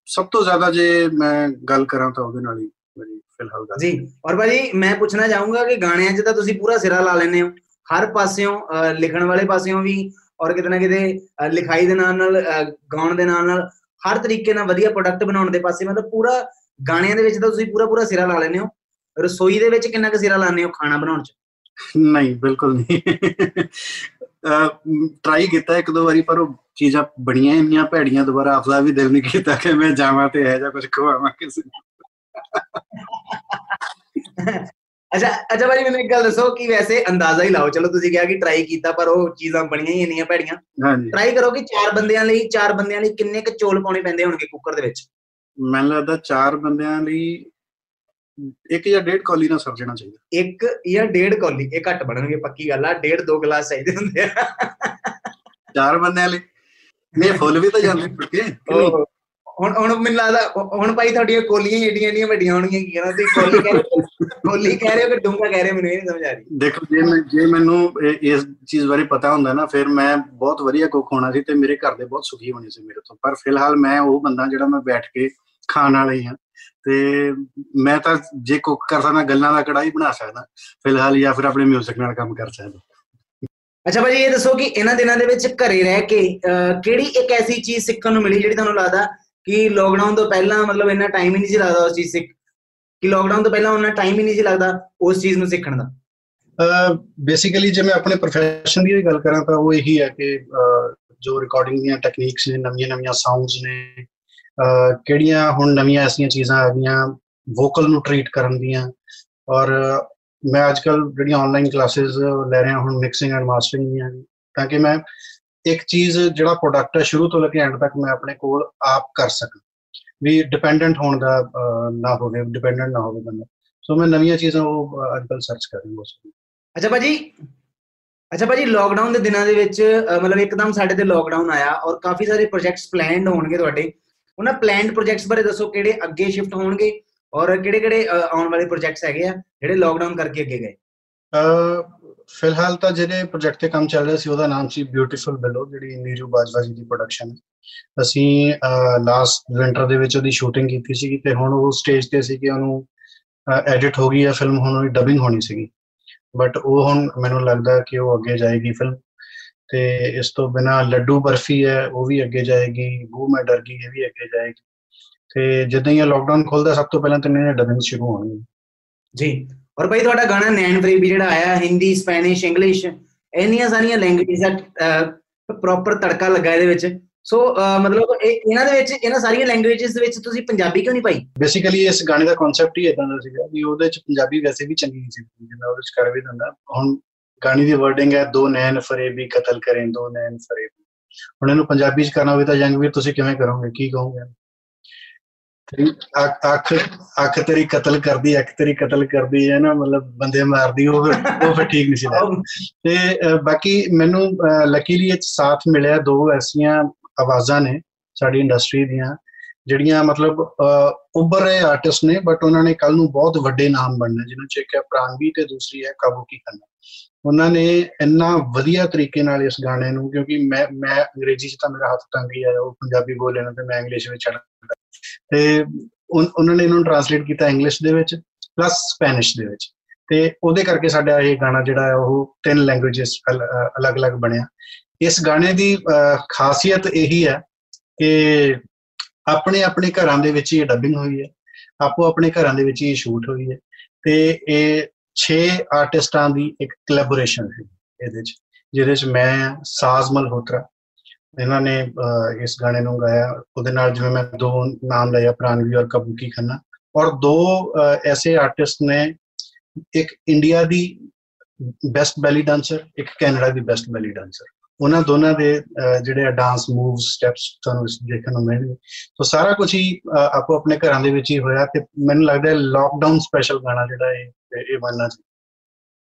ਸਭ ਤੋਂ ਜ਼ਿਆਦਾ ਜੇ ਮੈਂ ਗੱਲ ਕਰਾਂ ਤਾਂ ਉਹਦੇ ਨਾਲ ਹੀ ਮੇਰੀ ਫਿਲਹਾਲ ਗੱਲ ਜੀ ਔਰ ਭਾਜੀ ਮੈਂ ਪੁੱਛਣਾ ਚਾਹੂੰਗਾ ਕਿ ਗਾਣਿਆਂ 'ਚ ਤਾਂ ਤੁਸੀਂ ਪੂਰਾ ਸਿਰਾ ਲਾ ਲੈਂਦੇ ਹੋ। ਹਰ ਪਾਸਿਓਂ ਅਹ, ਲਿਖਣ ਵਾਲੇ ਪਾਸਿਓਂ ਵੀ ਔਰ ਕਿਤੇ ਨਾ ਕਿਤੇ ਅਹ, ਲਿਖਾਈ ਦੇ ਨਾਲ ਨਾਲ ਅਹ, ਗਾਉਣ ਦੇ ਨਾਲ ਨਾਲ ਹਰ ਤਰੀਕੇ ਨਾਲ ਵਧੀਆ ਪ੍ਰੋਡਕਟ ਬਣਾਉਣ ਦੇ ਪਾਸੇ ਮਤਲਬ ਪੂਰਾ ਗਾਣਿਆਂ ਦੇ ਵਿੱਚ ਤਾਂ ਤੁਸੀਂ ਪੂਰਾ ਪੂਰਾ ਸਿਰਾ ਲਾ ਲੈਂਦੇ ਹੋ। ਰਸੋਈ ਦੇ ਵਿੱਚ ਕਿੰਨਾ ਕੁ ਸਿਰਾ ਲਾਉਂਦੇ ਹੋ ਖਾਣਾ ਬਣਾਉਣ 'ਚ? ਨਹੀਂ, ਬਿਲਕੁਲ ਨਹੀਂ। ਟਰਾਈ ਕੀਤਾ ਇੱਕ ਦੋ ਵਾਰੀ ਪਰ ਉਹ ਚੀਜ਼ਾਂ ਬੜੀਆਂ ਇੰਨੀਆਂ, ਭੈੜੀਆਂ ਦੁਬਾਰਾ ਆਪਦਾ ਵੀ ਦਿਲ ਨਹੀਂ ਕੀਤਾ ਕਿ ਮੈਂ ਜਾਵਾਂ ਤੇ ਇਹ ਜਾਂ ਕੁਝ ਖਵਾਵਾਂ ਕਿਸੇ ਨੂੰ। ਅੱਛਾ ਅੱਛਾ ਭਾਜੀ ਮੈਨੂੰ ਇੱਕ ਗੱਲ ਦੱਸੋ ਕਿ ਵੈਸੇ ਅੰਦਾਜ਼ਾ ਹੀ ਲਾਓ। ਚਲੋ ਤੁਸੀਂ ਕਿਹਾ ਕਿ ਟਰਾਈ ਕੀਤਾ ਪਰ ਉਹ ਚੀਜ਼ਾਂ ਬਣੀਆਂ ਹੀ ਇੰਨੀਆਂ ਭੈੜੀਆਂ। ਹਾਂਜੀ। ਟਰਾਈ ਕਰੋ ਕਿ ਚਾਰ ਬੰਦਿਆਂ ਲਈ ਚਾਰ ਬੰਦਿਆਂ ਲਈ ਕਿੰਨੇ ਕੁ ਚੌਲ ਪਾਉਣੇ ਪੈਂਦੇ ਹੋਣਗੇ ਕੁੱਕਰ ਦੇ ਵਿੱਚ? ਮੈਨੂੰ ਲੱਗਦਾ ਚਾਰ ਬੰਦਿਆਂ ਲਈ ਇੱਕ ਜਾਂ ਡੇਢ ਕੌਲੀ ਨਾਲ ਸਰ ਜਾਣਾ ਚਾਹੀਦਾ। ਇੱਕ ਜਾਂ ਡੇਢ ਕੌਲੀ ਇਹ ਘੱਟ ਬਣਨਗੇ ਪੱਕੀ ਗੱਲ ਆ ਡੇਢ ਦੋ ਗਲਾਸ ਚਾਹੀਦੇ ਹੁੰਦੇ ਆ। ਚਾਰ ਬੰਦਿਆਂ ਲਈ। ਨਹੀਂ ਫੁੱਲ ਵੀ ਤਾਂ ਜਾਂਦੇ ਉਹ ਹੁਣ ਹੁਣ ਮੈਨੂੰ ਲੱਗਦਾ ਹੁਣ ਭਾਈ ਤੁਹਾਡੀਆਂ ਕੋਲੀਆਂ ਹੀ ਏਡੀਆਂ ਏਡੀਆਂ ਵੱਡੀਆਂ ਹੋਣਗੀਆਂ ਕੀ ਕਹਿੰਦਾ ਤੁਸੀਂ ਕੋਲੀ ਕਹਿ ਰਹੇ ਕੋਲੀ ਕਹਿ ਰਹੇ ਹੋ ਕਿ ਡੂੰਗਾ ਕਹਿ ਰਹੇ ਮੈਨੂੰ ਇਹ ਨਹੀਂ ਸਮਝ ਆ ਰਹੀ। ਦੇਖੋ ਜੇ ਮੈਂ ਜੇ ਮੈਨੂੰ ਇਸ ਚੀਜ਼ ਬਾਰੇ ਪਤਾ ਹੁੰਦਾ ਨਾ ਫਿਰ ਮੈਂ ਬਹੁਤ ਵਧੀਆ ਕੁੱਕ ਹੋਣਾ ਸੀ ਤੇ ਮੇਰੇ ਘਰ ਦੇ ਬਹੁਤ ਸੁਖੀ ਹੋਣੇ ਸੀ ਮੇਰੇ ਤੋਂ। ਪਰ ਫਿਲਹਾਲ ਮੈਂ ਉਹ ਬੰਦਾ ਜਿਹੜਾ ਮੈਂ ਬੈਠ ਕੇ ਖਾਣ ਵਾਲਾ ਹੀ ਹਾਂ। ਤੇ ਮੈਂ ਤਾਂ ਜੇ ਕੁੱਕ ਕਰ ਸਕਦਾ ਗੱਲਾਂ ਦਾ ਕੜਾਈ ਬਣਾ ਸਕਦਾ ਫਿਲਹਾਲ ਜਾਂ ਫਿਰ ਆਪਣੇ 뮤직 ਨਾਲ ਕੰਮ ਕਰ ਸਕਦਾ। ਅੱਛਾ ਭਾਜੀ ਇਹ ਦੱਸੋ ਕਿ ਇਹਨਾਂ ਦਿਨਾਂ ਦੇ ਵਿੱਚ ਘਰੇ ਰਹਿ ਕੇ ਕਿਹੜੀ ਇੱਕ ਐਸੀ ਚੀਜ਼ ਸਿੱਖਣ ਨੂੰ ਮਿਲੀ ਜਿਹੜੀ ਤੁਹਾਨੂੰ ਲੱਗਦਾ ਕਿ ਲੋਕਡਾਊਨ ਤੋਂ ਪਹਿਲਾਂ ਮਤਲਬ ਇੰਨਾ ਟਾਈਮ ਹੀ ਨਹੀਂ ਸੀ ਲੱਗਦਾ ਉਸ ਚੀਜ਼ ਸਿੱਖ ਕਿ ਲੋਕਡਾਊਨ ਤੋਂ ਪਹਿਲਾਂ ਉਹਨਾਂ ਟਾਈਮ ਹੀ ਨਹੀਂ ਸੀ ਲੱਗਦਾ ਉਸ ਚੀਜ਼ ਨੂੰ ਸਿੱਖਣ ਦਾ। ਬੇਸਿਕਲੀ ਜੇ ਮੈਂ ਆਪਣੇ profession ਦੀ ਵੀ ਗੱਲ ਕਰਾਂ ਤਾਂ ਉਹ ਇਹੀ ਹੈ ਕਿ ਅਹ, ਜੋ ਰਿਕਾਰਡਿੰਗ ਦੀਆਂ ਟੈਕਨੀਕਸ ਨੇ ਨਵੀਆਂ ਨਵੀਆਂ ਸਾਊਂਡਸ ਨੇ ਅਹ, ਕਿਹੜੀਆਂ ਹੁਣ ਨਵੀਆਂ ਐਸੀਆਂ ਚੀਜ਼ਾਂ ਆ ਗਈਆਂ ਵੋਕਲ ਨੂੰ ਟ੍ਰੀਟ ਕਰਨ ਦੀਆਂ। ਔਰ ਮੈਂ ਅੱਜਕੱਲ ਜਿਹੜੀਆਂ ਆਨਲਾਈਨ ਕਲਾਸਿਸ ਲੈ ਰਿਹਾ ਹੁਣ ਮਿਕਸਿੰਗ ਐਂਡ ਮਾਸਟਰਿੰਗ ਦੀਆਂ ਵੀ, ਤਾਂ ਕਿ ਮੈਂ ਇੱਕ ਚੀਜ਼ ਜਿਹੜਾ ਪ੍ਰੋਡਕਟ ਹੈ ਸ਼ੁਰੂ ਤੋਂ ਲੈ ਕੇ ਐਂਡ ਤੱਕ ਮੈਂ ਆਪਣੇ ਕੋਲ ਆਪ ਕਰ ਸਕਾਂ। ਵੀ ਡਿਪੈਂਡੈਂਟ ਹੋਣ ਦਾ ਨਾ ਹੋਵੇ ਡਿਪੈਂਡੈਂਟ ਨਾ ਹੋਵੇ ਬੰਦਾ। ਸੋ ਮੈਂ ਨਵੀਆਂ ਚੀਜ਼ਾਂ ਉਹ ਅੱਜਕੱਲ ਸਰਚ ਕਰ ਰਿਹਾ ਉਸ ਅੱਛਾ ਭਾਜੀ ਅੱਛਾ ਭਾਜੀ ਲੋਕਡਾਊਨ ਦੇ ਦਿਨਾਂ ਦੇ ਵਿੱਚ ਮਤਲਬ ਇੱਕਦਮ ਸਾਡੇ ਤੇ ਲੋਕਡਾਊਨ ਆਇਆ ਔਰ ਕਾਫੀ ਸਾਰੇ ਪ੍ਰੋਜੈਕਟਸ ਪਲਾਨਡ ਹੋਣਗੇ ਤੁਹਾਡੇ। ਉਹਨਾਂ ਪਲਾਨਡ ਪ੍ਰੋਜੈਕਟਸ ਬਾਰੇ ਦੱਸੋ ਕਿਹੜੇ ਅੱਗੇ ਸ਼ਿਫਟ ਹੋਣਗੇ ਔਰ ਕਿਹੜੇ ਕਿਹੜੇ ਆਉਣ ਵਾਲੇ ਪ੍ਰੋਜੈਕਟਸ ਹੈਗੇ ਆ ਜਿਹੜੇ ਲੋਕਡਾਊਨ ਕਰਕੇ ਅੱਗੇ ਗਏ? ਫਿਲਹਾਲ ਤਾਂ ਜਿਹੜੇ ਪ੍ਰੋਜੈਕਟ ਤੇ ਕੰਮ ਚੱਲ ਰਿਹਾ ਸੀ, ਉਹਦਾ ਨਾਮ ਸੀ ਬਿਊਟੀਫੁਲ ਬਿਲੋ ਜਿਹੜੀ ਨੀਰੂ ਬਾਜਵਾ ਜੀ ਦੀ ਪ੍ਰੋਡਕਸ਼ਨ ਹੈ। ਅਸੀਂ ਲਾਸਟ ਵਿੰਟਰ ਦੇ ਵਿੱਚ ਉਹਦੀ ਸ਼ੂਟਿੰਗ ਕੀਤੀ ਸੀ ਤੇ ਹੁਣ ਉਹ ਸਟੇਜ ਤੇ ਸੀ ਕਿ ਉਹਨੂੰ ਐਡਿਟ ਹੋ ਗਈ ਹੈ ਫਿਲਮ ਹੁਣ ਉਹਦੀ ਡਬਿੰਗ ਹੋਣੀ ਸੀਗੀ। ਬਟ ਉਹ ਹੁਣ ਮੈਨੂੰ ਲੱਗਦਾ ਕਿ ਉਹ ਅੱਗੇ ਜਾਏਗੀ ਫਿਲਮ ਤੇ ਇਸ ਤੋਂ ਬਿਨਾ ਲੱਡੂ ਬਰਫੀ ਹੈ, ਉਹ ਵੀ ਅੱਗੇ ਜਾਏਗੀ ਬੂ ਮੈਂ ਡਰ ਗਈ, ਇਹ ਵੀ ਅੱਗੇ ਜਾਏਗੀ। ਤੇ ਜਿੱਦਾਂ ਹੀ ਲਾਕਡਾਊਨ ਖੁੱਲਦਾ, ਸਭ ਤੋਂ ਪਹਿਲਾਂ ਤਾਂ ਇਹਨਾਂ ਦੀ ਡਬਿੰਗ ਸ਼ੁਰੂ ਹੋਣੀ ਜੀ। ਔਰ ਭਾਈ ਤੁਹਾਡਾ ਗਾਣਾ ਨੈਨ ਫਰੀਬੀ ਜਿਹੜਾ ਆਇਆ ਹਿੰਦੀ ਸਪੈਨਿਸ਼ ਇੰਗਲਿਸ਼ ਇੰਨੀਆਂ ਸਾਰੀਆਂ ਲੈਂਗੁਏਜ ਦਾ ਪ੍ਰੋਪਰ ਤੜਕਾ ਲੱਗਾ ਇਹਦੇ ਵਿੱਚ। ਸੋ ਅਹ, ਮਤਲਬ ਇਹ ਇਹਨਾਂ ਦੇ ਵਿੱਚ ਇਹਨਾਂ ਸਾਰੀਆਂ ਲੈਂਗੁਏਜਸ ਦੇ ਵਿੱਚ ਤੁਸੀਂ ਪੰਜਾਬੀ ਕਿਉਂ ਨਹੀਂ ਪਾਈ? ਬੇਸਿਕਲੀ ਇਸ ਗਾਣੇ ਦਾ ਕਨਸੈਪਟ ਹੀ ਇਦਾਂ ਦਾ ਸੀਗਾ ਕਿ ਉਹਦੇ ਚ ਪੰਜਾਬੀ ਵੈਸੇ ਵੀ ਚੰਗੀ ਨਹੀਂ ਸੀ ਜਿੰਨਾ ਉਹਦੇ ਚ ਕਰ ਵੀ ਦਿੰਦਾ। ਹੁਣ ਗਾਣੇ ਦੀ ਵਰਡਿੰਗ ਹੈ ਦੋ ਨੈਣ ਫਰੇਬੀ ਕਤਲ ਕਰੇ ਦੋ ਨੈਣ ਫਰੇਬੀ। ਹੁਣ ਇਹਨੂੰ ਪੰਜਾਬੀ ਚ ਕਰਨਾ ਹੋਵੇ ਤਾਂ ਜੰਗਵੀਰ ਤੁਸੀਂ ਕਿਵੇਂ ਕਰੋਗੇ? ਕੀ ਕਹੋਗੇ? ਤੇਰੀ ਅੱਖ ਅੱਖ ਅੱਖ ਤੇਰੀ ਕਤਲ ਕਰਦੀ ਅੱਖ ਤੇਰੀ ਕਤਲ ਕਰਦੀ ਹੈ ਨਾ ਮਤਲਬ ਬੰਦੇ ਮਾਰਦੀ ਉਹ ਫਿਰ ਉਹ ਫਿਰ ਠੀਕ ਨਹੀਂ ਸੀ ਲੱਗਦਾ ਤੇ ਅਹ, ਬਾਕੀ ਮੈਨੂੰ ਲੱਕੀਲੀ ਇਹ 'ਚ ਸਾਥ ਮਿਲਿਆ ਦੋ ਐਸੀਆਂ ਆਵਾਜ਼ਾਂ ਨੇ ਸਾਡੀ ਇੰਡਸਟਰੀ ਦੀਆਂ ਜਿਹੜੀਆਂ ਮਤਲਬ ਅਹ, ਉੱਭਰ ਰਹੇ ਆਰਟਿਸਟ ਨੇ ਬਟ ਉਹਨਾਂ ਨੇ ਕੱਲ ਨੂੰ ਬਹੁਤ ਵੱਡੇ ਨਾਮ ਬਣਨੇ ਜਿਨ੍ਹਾਂ ਚ ਇੱਕ ਹੈ ਪ੍ਰਾਨਵੀ ਤੇ ਦੂਸਰੀ ਹੈ ਕਾਬੂ ਕੀ ਕਰਨਾ। ਉਹਨਾਂ ਨੇ ਇੰਨਾ ਵਧੀਆ ਤਰੀਕੇ ਨਾਲ ਇਸ ਗਾਣੇ ਨੂੰ ਕਿਉਂਕਿ ਮੈਂ ਮੈਂ ਅੰਗਰੇਜ਼ੀ ਚ ਤਾਂ ਮੇਰਾ ਹੱਥ ਤੰਗ ਹੀ ਹੈ ਉਹ ਪੰਜਾਬੀ ਬੋਲੇ ਨਾ ਤੇ ਮੈਂ ਇੰਗਲਿਸ਼ ਵਿੱਚ ਚੜਦਾ ਤੇ ਉਨ- ਉਹਨਾਂ ਨੇ ਇਹਨੂੰ ਟਰਾਂਸਲੇਟ ਕੀਤਾ ਇੰਗਲਿਸ਼ ਦੇ ਵਿੱਚ ਪਲੱਸ ਸਪੈਨਿਸ਼ ਦੇ ਵਿੱਚ। ਤੇ ਉਹਦੇ ਕਰਕੇ ਸਾਡਾ ਇਹ ਗਾਣਾ ਜਿਹੜਾ ਹੈ ਉਹ ਤਿੰਨ ਲੈਂਗੁਏਜਸ ਅਲੱਗ-ਅਲੱਗ ਬਣਿਆ। ਇਸ ਗਾਣੇ ਦੀ ਅਹ, ਖਾਸੀਅਤ ਇਹੀ ਹੈ ਕਿ ਆਪਣੇ ਆਪਣੇ ਘਰਾਂ ਦੇ ਵਿੱਚ ਹੀ ਇਹ ਡੱਬਿੰਗ ਹੋਈ ਹੈ। ਆਪੋ ਆਪਣੇ ਘਰਾਂ ਦੇ ਵਿੱਚ ਹੀ ਸ਼ੂਟ ਹੋਈ ਹੈ। ਤੇ ਇਹ 6 ਆਰਟਿਸਟਾਂ ਦੀ ਇੱਕ ਕੋਲੈਬੋਰੇਸ਼ਨ ਹੈ ਇਹਦੇ ਚ ਜਿਹਦੇ ਚ ਮੈਂ ਸਾਜ਼ ਮਲਹੋਤਰਾ ਇਹਨਾਂ ਨੇ ਅਹ, ਇਸ ਗਾਣੇ ਨੂੰ ਗਾਇਆ। ਉਹਦੇ ਨਾਲ ਜਿਵੇਂ ਮੈਂ ਦੋ ਨਾਮ ਲਏ ਪ੍ਰਾਨਵੀ ਔਰ ਕਬੂਕੀ ਖੰਨਾ। ਔਰ ਦੋ ਅਹ, ਐਸੇ ਆਰਟਿਸਟ ਨੇ ਇੱਕ ਇੰਡੀਆ ਦੀ ਬੈਸਟ ਬੈਲੀ ਡਾਂਸਰ ਇੱਕ ਕੈਨੇਡਾ ਦੀ ਬੈਸਟ ਬੈਲੀ ਡਾਂਸਰ ਉਹਨਾਂ ਦੋਨਾਂ ਦੇ ਅਹ, ਜਿਹੜੇ ਡਾਂਸ ਮੂਵਸ ਸਟੈਪਸ ਤੁਹਾਨੂੰ ਇਸ ਦੇਖਣ ਨੂੰ ਮਿਲਣਗੇ। ਸੋ ਸਾਰਾ ਕੁਝ ਹੀ ਅਹ, ਆਪੋ ਆਪਣੇ ਘਰਾਂ ਦੇ ਵਿੱਚ ਹੀ ਹੋਇਆ ਤੇ ਮੈਨੂੰ ਲੱਗਦਾ ਹੈ ਲਾਕਡਾਊਨ ਸਪੈਸ਼ਲ ਗਾਣਾ ਜਿਹੜਾ ਇਹ ਇਹ ਬਣਨਾ ਚਾਹੀਦਾ।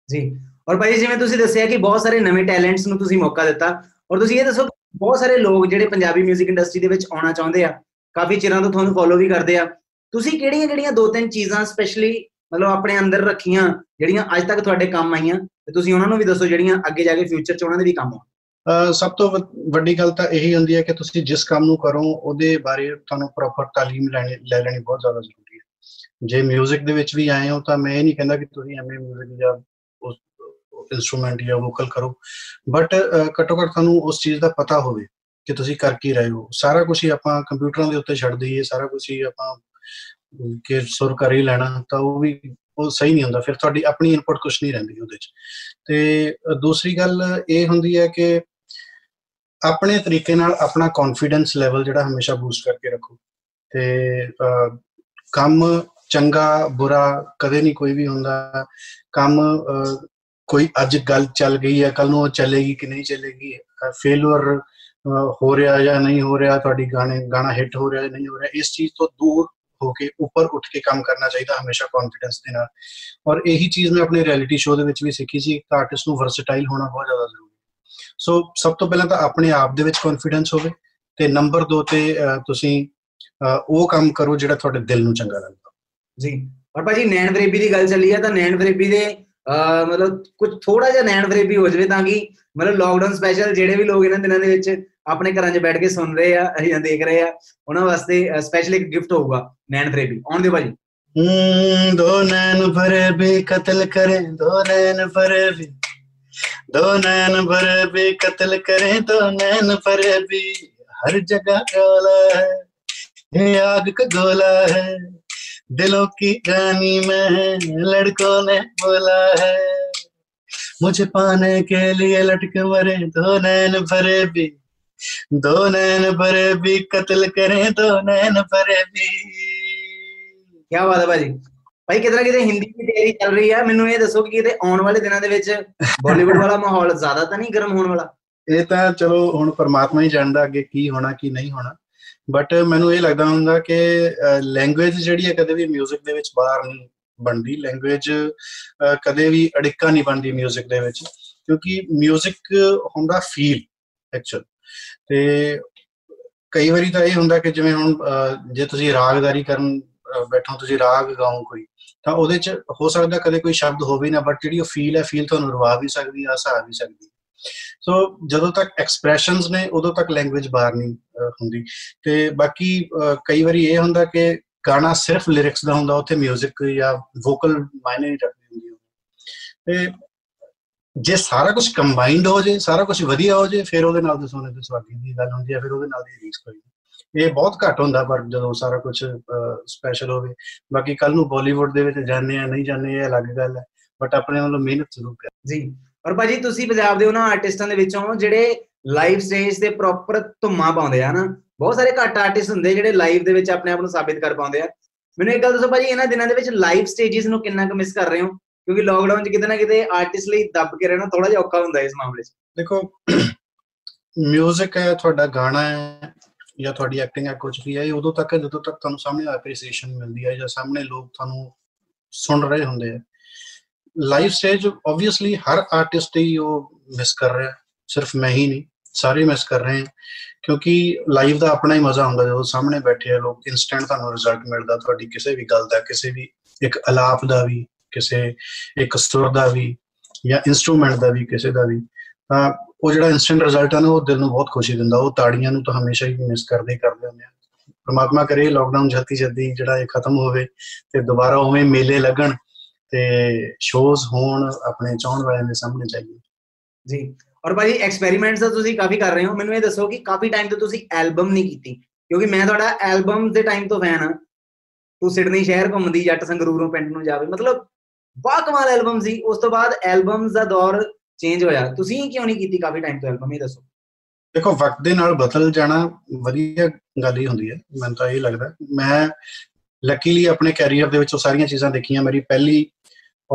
ਜੀ। ਔਰ ਭਾਈ ਜਿਵੇਂ ਤੁਸੀਂ ਦੱਸਿਆ ਕਿ ਬਹੁਤ ਸਾਰੇ ਨਵੇਂ ਟੈਲੈਂਟਸ ਨੂੰ ਤੁਸੀਂ ਮੌਕਾ ਦਿੱਤਾ ਔਰ ਤੁਸੀਂ ਇਹ ਦੱਸੋ ਕਿ ਬਹੁਤ ਸਾਰੇ ਲੋਕ ਜਿਹੜੇ ਪੰਜਾਬੀ 뮤직 ਇੰਡਸਟਰੀ ਦੇ ਵਿੱਚ ਆਉਣਾ ਚਾਹੁੰਦੇ ਆ ਕਾਫੀ ਚਿਰਾਂ ਤੋਂ ਤੁਹਾਨੂੰ ਫੋਲੋ ਵੀ ਕਰਦੇ ਆ ਤੁਸੀਂ ਕਿਹੜੀਆਂ ਕਿਹੜੀਆਂ ਦੋ ਤਿੰਨ ਚੀਜ਼ਾਂ ਸਪੈਸ਼ਲੀ ਮਤਲਬ ਆਪਣੇ ਅੰਦਰ ਰੱਖੀਆਂ ਜਿਹੜੀਆਂ ਅੱਜ ਤੱਕ ਤੁਹਾਡੇ ਕੰਮ ਆਈਆਂ ਤੇ ਤੁਸੀਂ ਉਹਨਾਂ ਨੂੰ ਵੀ ਦੱਸੋ ਜਿਹੜੀਆਂ ਅੱਗੇ ਜਾ ਕੇ ਫਿਊਚਰ 'ਚ ਉਹਨਾਂ ਦੇ ਵੀ ਕੰਮ ਆਉਣ ਅਹ ਸਭ ਤੋਂ ਵ- ਵੱਡੀ ਗੱਲ ਤਾਂ ਇਹੀ ਹੁੰਦੀ ਹੈ ਕਿ ਤੁਸੀਂ ਜਿਸ ਕੰਮ ਨੂੰ ਕਰੋ ਉਹਦੇ ਬਾਰੇ ਤੁਹਾਨੂੰ ਪ੍ਰੋਪਰ ਤਾਲੀਮ ਲੈਣੀ ਲੈ ਲੈਣੀ ਬਹੁਤ ਜ਼ਿਆਦਾ ਜ਼ਰੂਰੀ ਹੈ ਜੇ 뮤직 ਦੇ ਵਿੱਚ ਵੀ ਆਏ ਹੋ ਤਾਂ ਮੈਂ ਇਹ ਨਹੀਂ ਕਹਿੰਦਾ ਕਿ ਤੁਸੀਂ ਐਮਏ 뮤직 ਜਾਂ ਉਸ ਇਨਸਟਰੂਮੈਂਟ ਜਾਂ ਵੋਕਲ ਕਰੋ। ਬਟ ਘੱਟੋ ਘੱਟ ਤੁਹਾਨੂੰ ਉਸ ਚੀਜ਼ ਦਾ ਪਤਾ ਹੋਵੇ ਕਿ ਤੁਸੀਂ ਕਰ ਕੀ ਰਹੇ ਹੋ। ਸਾਰਾ ਕੁਝ ਹੀ ਆਪਾਂ ਕੰਪਿਊਟਰਾਂ ਦੇ ਉੱਤੇ ਛੱਡ ਦਈਏ ਸਾਰਾ ਕੁਝ ਹੀ ਆਪਾਂ ਅਮ, ਕਿ ਸੁਰ ਕਰ ਹੀ ਲੈਣਾ ਤਾਂ ਉਹ ਵੀ ਉਹ ਸਹੀ ਨਹੀਂ ਹੁੰਦਾ। ਫਿਰ ਤੁਹਾਡੀ ਆਪਣੀ ਇਨਪੁਟ ਕੁਝ ਨਹੀਂ ਰਹਿੰਦੀ ਉਹਦੇ 'ਚ। ਤੇ ਦੂਸਰੀ ਗੱਲ ਇਹ ਹੁੰਦੀ ਹੈ ਕਿ ਆਪਣੇ ਤਰੀਕੇ ਨਾਲ ਆਪਣਾ ਕੌਨਫੀਡੈਂਸ ਲੈਵਲ ਜਿਹੜਾ ਹਮੇਸ਼ਾ ਬੂਸਟ ਕਰਕੇ ਰੱਖੋ। ਤੇ ਕੰਮ ਚੰਗਾ ਬੁਰਾ ਕਦੇ ਨਹੀਂ ਕੋਈ ਵੀ ਹੁੰਦਾ। ਕੰਮ ਕੋਈ ਅੱਜ ਗੱਲ ਚੱਲ ਗਈ ਹੈ ਕੱਲ ਨੂੰ ਉਹ ਚੱਲੇਗੀ ਕਿ ਨਹੀਂ ਚੱਲੇਗੀ ਫੇਲਰ ਹੋ ਰਿਹਾ ਜਾਂ ਨਹੀਂ ਹੋ ਰਿਹਾ, ਤੁਹਾਡੀ ਗਾਣੇ, ਗਾਣਾ ਹਿੱਟ ਹੋ ਰਿਹਾ ਜਾਂ ਨਹੀਂ ਹੋ ਰਿਹਾ, ਇਸ ਚੀਜ਼ ਤੋਂ ਦੂਰ ਹੋ ਕੇ, ਉੱਪਰ ਉੱਠ ਕੇ ਕੰਮ ਕਰਨਾ ਚਾਹੀਦਾ ਹਮੇਸ਼ਾ ਕੌਨਫੀਡੈਂਸ ਦੇ ਨਾਲ। ਔਰ ਇਹੀ ਚੀਜ਼ ਮੈਂ ਆਪਣੇ ਰਿਐਲਿਟੀ ਸ਼ੋਅ ਦੇ ਵਿੱਚ ਵੀ ਸਿੱਖੀ ਸੀ ਕਿ ਆਰਟਿਸਟ ਨੂੰ ਵਰਸਟਾਈਲ ਹੋਣਾ ਬਹੁਤ ਜ਼ਿਆਦਾ ਜ਼ਰੂਰੀ ਹੈ। ਸੋ ਸਭ ਤੋਂ ਪਹਿਲਾਂ ਤਾਂ ਆਪਣੇ ਆਪ ਦੇ ਵਿੱਚ ਕੌਨਫੀਡੈਂਸ ਹੋਵੇ ਤੇ ਨੰਬਰ 2 ਤੇ ਤੁਸੀਂ ਉਹ ਕੰਮ ਕਰੋ ਜਿਹੜਾ ਤੁਹਾਡੇ ਦਿਲ ਨੂੰ ਚੰਗਾ ਲੱਗਦਾ। ਜੀ। ਔਰ ਭਾਜੀ, ਨੈਣ ਫਰੇਬੀ ਦੀ ਗੱਲ ਚੱਲੀ ਹੈ, ਤਾਂ ਨੈਣ ਫਰੇਬੀ ਦੇ ਮਤਲਬ ਕੁਝ ਥੋੜਾ ਜਿਹਾ ਨੈਣ ਫਰੇਬੀ ਹੋ ਜਵੇ ਤਾਂ ਕਿ ਮਤਲਬ ਲਾਕਡਾਊਨ ਸਪੈਸ਼ਲ ਜਿਹੜੇ ਵੀ ਲੋਕ ਇਹਨਾਂ ਦਿਨਾਂ ਦੇ ਵਿੱਚ ਆਪਣੇ ਘਰਾਂ 'ਚ ਬੈਠ ਕੇ ਸੁਣ ਰਹੇ ਆ ਜਾਂ ਦੇਖ ਰਹੇ ਆ, ਉਹਨਾਂ ਵਾਸਤੇ ਸਪੈਸ਼ਲ ਇੱਕ ਗਿਫਟ ਹੋਊਗਾ, ਨੈਣ ਫਰੇਬੀ ਆਉਣ ਦੇ ਭਾਜੀ। ਹੂੰ, ਦੋ ਨੈਣ ਫਰੇਬੀ ਕਤਲ ਕਰੇ, ਦੋ ਨੈਣ ਫਰੇਬੀ ਦੋ ਨੈਣ ਫਰੇਬੀ ਕਤਲ ਕਰੇ, ਦੋ ਨੈਣ ਫਰੇਬੀ ਹਰ ਜਗ੍ਹਾ ਕਾਲਾ ਹੈ ਇਹ ਆਗ ਕਾ ਗੋਲਾ ਹੈ। दिलों की रानी में है लड़कों ने बोला है मुझे पाने के लिए लटके मरे दो नैन भरे भी दो नैन भरे भी कत्ल करें दो नैन भरे भी ਕੀ ਬਾਤ ਹੈ ਭਾਜੀ ਭਾਈ ਕਿਤਨਾ ਕਿਤੇ ਹਿੰਦੀ ਦੀ ਤਿਆਰੀ ਚੱਲ ਰਹੀ ਹੈ ਮੈਨੂੰ ਇਹ ਦੱਸੋ ਕਿ ਕਿਤੇ ਆਉਣ ਵਾਲੇ ਦਿਨਾਂ ਦੇ ਵਿੱਚ ਬਾਲੀਵੁੱਡ ਵਾਲਾ ਮਾਹੌਲ ਜ਼ਿਆਦਾ ਤਾਂ ਨਹੀਂ ਗਰਮ ਹੋਣ ਵਾਲਾ ਇਹ ਤਾਂ ਚਲੋ ਹੁਣ ਪਰਮਾਤਮਾ ਹੀ ਜਾਣਦਾ ਅੱਗੇ ਕੀ ਹੋਣਾ ਕੀ ਨਹੀਂ ਹੋਣਾ ਬਟ ਮੈਨੂੰ ਇਹ ਲੱਗਦਾ ਹੁੰਦਾ ਕਿ ਲੈਂਗੁਏਜ ਜਿਹੜੀ ਹੈ ਕਦੇ ਵੀ 뮤직 ਦੇ ਵਿੱਚ ਬਾਹਰ ਨਹੀਂ ਬਣਦੀ ਲੈਂਗੁਏਜ ਕਦੇ ਵੀ ਅੜਿੱਕਾ ਨਹੀਂ ਬਣਦੀ 뮤직 ਦੇ ਵਿੱਚ ਕਿਉਂਕਿ 뮤직 ਹੁੰਦਾ ਫੀਲ ਐਕਚੁਅਲ ਤੇ ਕਈ ਵਾਰੀ ਤਾਂ ਇਹ ਹੁੰਦਾ ਕਿ ਜਿਵੇਂ ਹੁਣ ਜੇ ਤੁਸੀਂ ਰਾਗਦਾਰੀ ਕਰਨ ਬੈਠੋ ਤੁਸੀਂ ਰਾਗ ਗਾਓ ਕੋਈ ਤਾਂ ਉਹਦੇ ਚ ਹੋ ਸਕਦਾ ਕਦੇ ਕੋਈ ਸ਼ਬਦ ਹੋਵੇ ਨਾ ਬਟ ਜਿਹੜੀ ਉਹ ਫੀਲ ਹੈ ਫੀਲ ਤੁਹਾਨੂੰ ਰਵਾ ਵੀ ਸਕਦੀ ਆ ਹਸਾ ਵੀ ਸਕਦੀ ਸੋ ਜਦੋਂ ਤੱਕ ਐਕਸਪ੍ਰੈਸ਼ਨਸ ਨੇ, ਉਦੋਂ ਤੱਕ ਲੈਂਗੁਏਜ ਬਾਹਰ ਨਹੀਂ ਹੁੰਦੀ। ਤੇ ਬਾਕੀ ਕਈ ਵਾਰੀ ਇਹ ਹੁੰਦਾ ਕਿ ਗਾਣਾ ਸਿਰਫ ਲਿਰਿਕਸ ਦਾ ਹੁੰਦਾ, ਉੱਥੇ 뮤직 ਜਾਂ ਵੋਕਲ ਮਾਇਨੇ ਨਹੀਂ ਰੱਖਦੀ ਹੁੰਦੀ। ਤੇ ਜੇ ਸਾਰਾ ਕੁਝ ਕੰਬਾਈਨਡ ਹੋ ਜੇ, ਸਾਰਾ ਕੁਝ ਵਧੀਆ ਹੋ ਜੇ, ਫਿਰ ਉਹਦੇ ਨਾਲ ਤੇ ਸੋਨੇ ਤੇ ਸਵਾਗੀ ਦੀ ਗੱਲ ਹੁੰਦੀ ਹੈ, ਫਿਰ ਉਹਦੇ ਨਾਲ ਦੀ ਰੀਸ ਕੋਈ ਇਹ ਬਹੁਤ ਘੱਟ ਹੁੰਦਾ, ਪਰ ਜਦੋਂ ਸਾਰਾ ਕੁਝ ਸਪੈਸ਼ਲ ਹੋਵੇ। ਬਾਕੀ ਕੱਲ ਨੂੰ ਬਾਲੀਵੁੱਡ ਦੇ ਵਿੱਚ ਜਾਣੇ ਆ, ਨਹੀਂ ਜਾਣੇ ਇਹ ਅਲੱਗ ਗੱਲ ਹੈ। ਬਟ ਆਪਣੇ ਵੱਲੋਂ ਮਿਹਨਤ ਜ਼ਰੂਰ ਕਰ ਜੀ। ਔਰ ਭਾਜੀ ਤੁਸੀਂ ਪੰਜਾਬ ਦੇ ਉਹਨਾਂ ਆਰਟਿਸਟਾਂ ਦੇ ਵਿੱਚੋਂ ਜਿਹੜੇ ਲਾਈਵ ਸਟੇਜ ਤੇ ਪ੍ਰੋਪਰ ਧੁੰਮਾ ਪਾਉਂਦੇ ਆ ਨਾ, ਬਹੁਤ ਸਾਰੇ ਘੱਟ ਆਰਟਿਸਟ ਹੁੰਦੇ ਜਿਹੜੇ ਲਾਈਵ ਦੇ ਵਿੱਚ ਆਪਣੇ ਆਪ ਨੂੰ ਸਾਬਿਤ ਕਰ ਪਾਉਂਦੇ ਆ। ਮੈਨੂੰ ਇੱਕ ਗੱਲ ਦੱਸੋ ਭਾਜੀ, ਇਹਨਾਂ ਦਿਨਾਂ ਦੇ ਵਿੱਚ ਲਾਈਵ ਸਟੇਜਸ ਨੂੰ ਕਿੰਨਾ ਕੁ ਮਿਸ ਕਰ ਰਹੇ ਹੋ? ਕਿਉਂਕਿ ਲਾਕਡਾਊਨ 'ਚ ਕਿਤੇ ਨਾ ਕਿਤੇ ਆਰਟਿਸਟ ਲਈ ਦੱਬ ਕੇ ਰਹਿਣਾ ਥੋੜਾ ਜਿਹਾ ਔਖਾ ਹੁੰਦਾ ਇਸ ਮਾਮਲੇ 'ਚ। ਦੇਖੋ ਮਿਊਜ਼ਿਕ ਹੈ, ਤੁਹਾਡਾ ਗਾਣਾ ਹੈ, ਜਾਂ ਤੁਹਾਡੀ ਐਕਟਿੰਗ ਹੈ ਕੁਝ ਵੀ ਹੈ, ਇਹ ਉਦੋਂ ਤੱਕ ਜਦੋਂ ਤੱਕ ਤੁਹਾਨੂੰ ਸਾਹਮਣੇ ਐਪਰੀਸੀਏਸ਼ਨ ਮਿਲਦੀ ਹੈ ਜਾਂ ਸਾਹਮਣੇ ਲੋਕ ਤੁਹਾਨੂੰ ਸੁਣ ਰਹੇ ਹੁੰਦੇ ਆ। ਲਾਈਵ ਸਟੇਜ ਆਬਵੀਅਸਲੀ ਹਰ ਆਰਟਿਸਟ ਹੀ ਉਹ ਮਿਸ ਕਰ ਰਿਹਾ ਸਿਰਫ ਮੈਂ ਹੀ ਨਹੀਂ, ਸਾਰੇ ਮਿਸ ਕਰ ਰਹੇ ਹਨ ਕਿਉਂਕਿ ਲਾਈਵ ਦਾ ਆਪਣਾ ਹੀ ਮਜ਼ਾ ਹੁੰਦਾ, ਜਦੋਂ ਸਾਹਮਣੇ ਬੈਠੇ ਆ ਲੋਕ ਇਨਸਟੈਂਟ ਤੁਹਾਨੂੰ ਰਿਜ਼ਲਟ ਮਿਲਦਾ, ਤੁਹਾਡੀ ਕਿਸੇ ਵੀ ਗੱਲ ਦਾ, ਕਿਸੇ ਵੀ ਇੱਕ ਅਲਾਪ ਦਾ ਵੀ, ਕਿਸੇ ਇੱਕ ਸੁਰ ਦਾ ਵੀ, ਜਾਂ ਇਨਸਟਰੂਮੈਂਟ ਦਾ ਵੀ, ਕਿਸੇ ਦਾ ਵੀ, ਤਾਂ ਉਹ ਜਿਹੜਾ ਇਨਸਟੈਂਟ ਰਿਜ਼ਲਟ ਆ ਨਾ, ਉਹ ਦਿਲ ਨੂੰ ਬਹੁਤ ਖੁਸ਼ੀ ਦਿੰਦਾ। ਉਹ ਤਾੜੀਆਂ ਨੂੰ ਤਾਂ ਹਮੇਸ਼ਾ ਹੀ ਮਿਸ ਕਰਦੇ ਕਰਦੇ ਹੁੰਦੇ ਆ। ਪਰਮਾਤਮਾ ਕਰੇ ਲਾਕਡਾਊਨ ਜਲਦੀ ਜਲਦੀ ਜਿਹੜਾ ਇਹ ਖਤਮ ਹੋਵੇ ਤੇ ਦੁਬਾਰਾ ਉਵੇਂ ਮੇਲੇ ਲੱਗਣ ਤੇ ਸ਼ੋਜ਼ ਹੋਣ, ਆਪਣੇ ਚਾਹਣ ਵਾਲਿਆਂ ਦੇ ਸਾਹਮਣੇ ਚਾਹੀਏ ਜੀ, ਔਰ ਭਾਜੀ ਐਕਸਪੈਰੀਮੈਂਟਸ ਤਾਂ ਤੁਸੀਂ ਕਾਫੀ ਕਰ ਰਹੇ ਹੋ। ਮੈਨੂੰ ਇਹ ਦੱਸੋ ਕਿ ਕਾਫੀ ਟਾਈਮ ਤੋਂ ਤੁਸੀਂ ਐਲਬਮ ਨਹੀਂ ਕੀਤੀ। ਕਿਉਂਕਿ ਮੈਂ ਤੁਹਾਡਾ ਐਲਬਮ ਦੇ ਟਾਈਮ ਤੋਂ ਫੈਨ ਆ ਤੂੰ ਸਿਡਨੀ ਸ਼ਹਿਰ ਘੁੰਮਦੀ, ਜੱਟ ਸੰਗਰੂਰੋਂ ਪਿੰਡ ਨੂੰ ਜਾਵੇ। ਮਤਲਬ ਬਾ ਕਮਾਲ ਐਲਬਮ ਸੀ। ਉਸ ਤੋਂ ਬਾਅਦ ਐਲਬਮਸ ਦਾ ਦੌਰ ਚੇਂਜ ਹੋਇਆ। ਤੁਸੀਂ ਕਿਉਂ ਨਹੀਂ ਕੀਤੀ ਕਾਫੀ ਟਾਈਮ ਤੋਂ ਐਲਬਮ ਇਹ ਦੱਸੋ। ਦੇਖੋ, ਵਕਤ ਦੇ ਨਾਲ ਬਦਲ ਜਾਣਾ ਵਧੀਆ ਗੱਲ ਹੀ ਹੁੰਦੀ ਹੈ। ਮੈਨੂੰ ਤਾਂ ਇਹ ਲੱਗਦਾ। ਮੈਂ ਲੱਕੀਲੀ ਆਪਣੇ ਕੈਰੀਅਰ ਦੇ ਵਿੱਚ ਉਹ ਸਾਰੀਆਂ ਚੀਜ਼ਾਂ ਦੇਖੀਆਂ। ਮੇਰੀ ਪਹਿਲੀ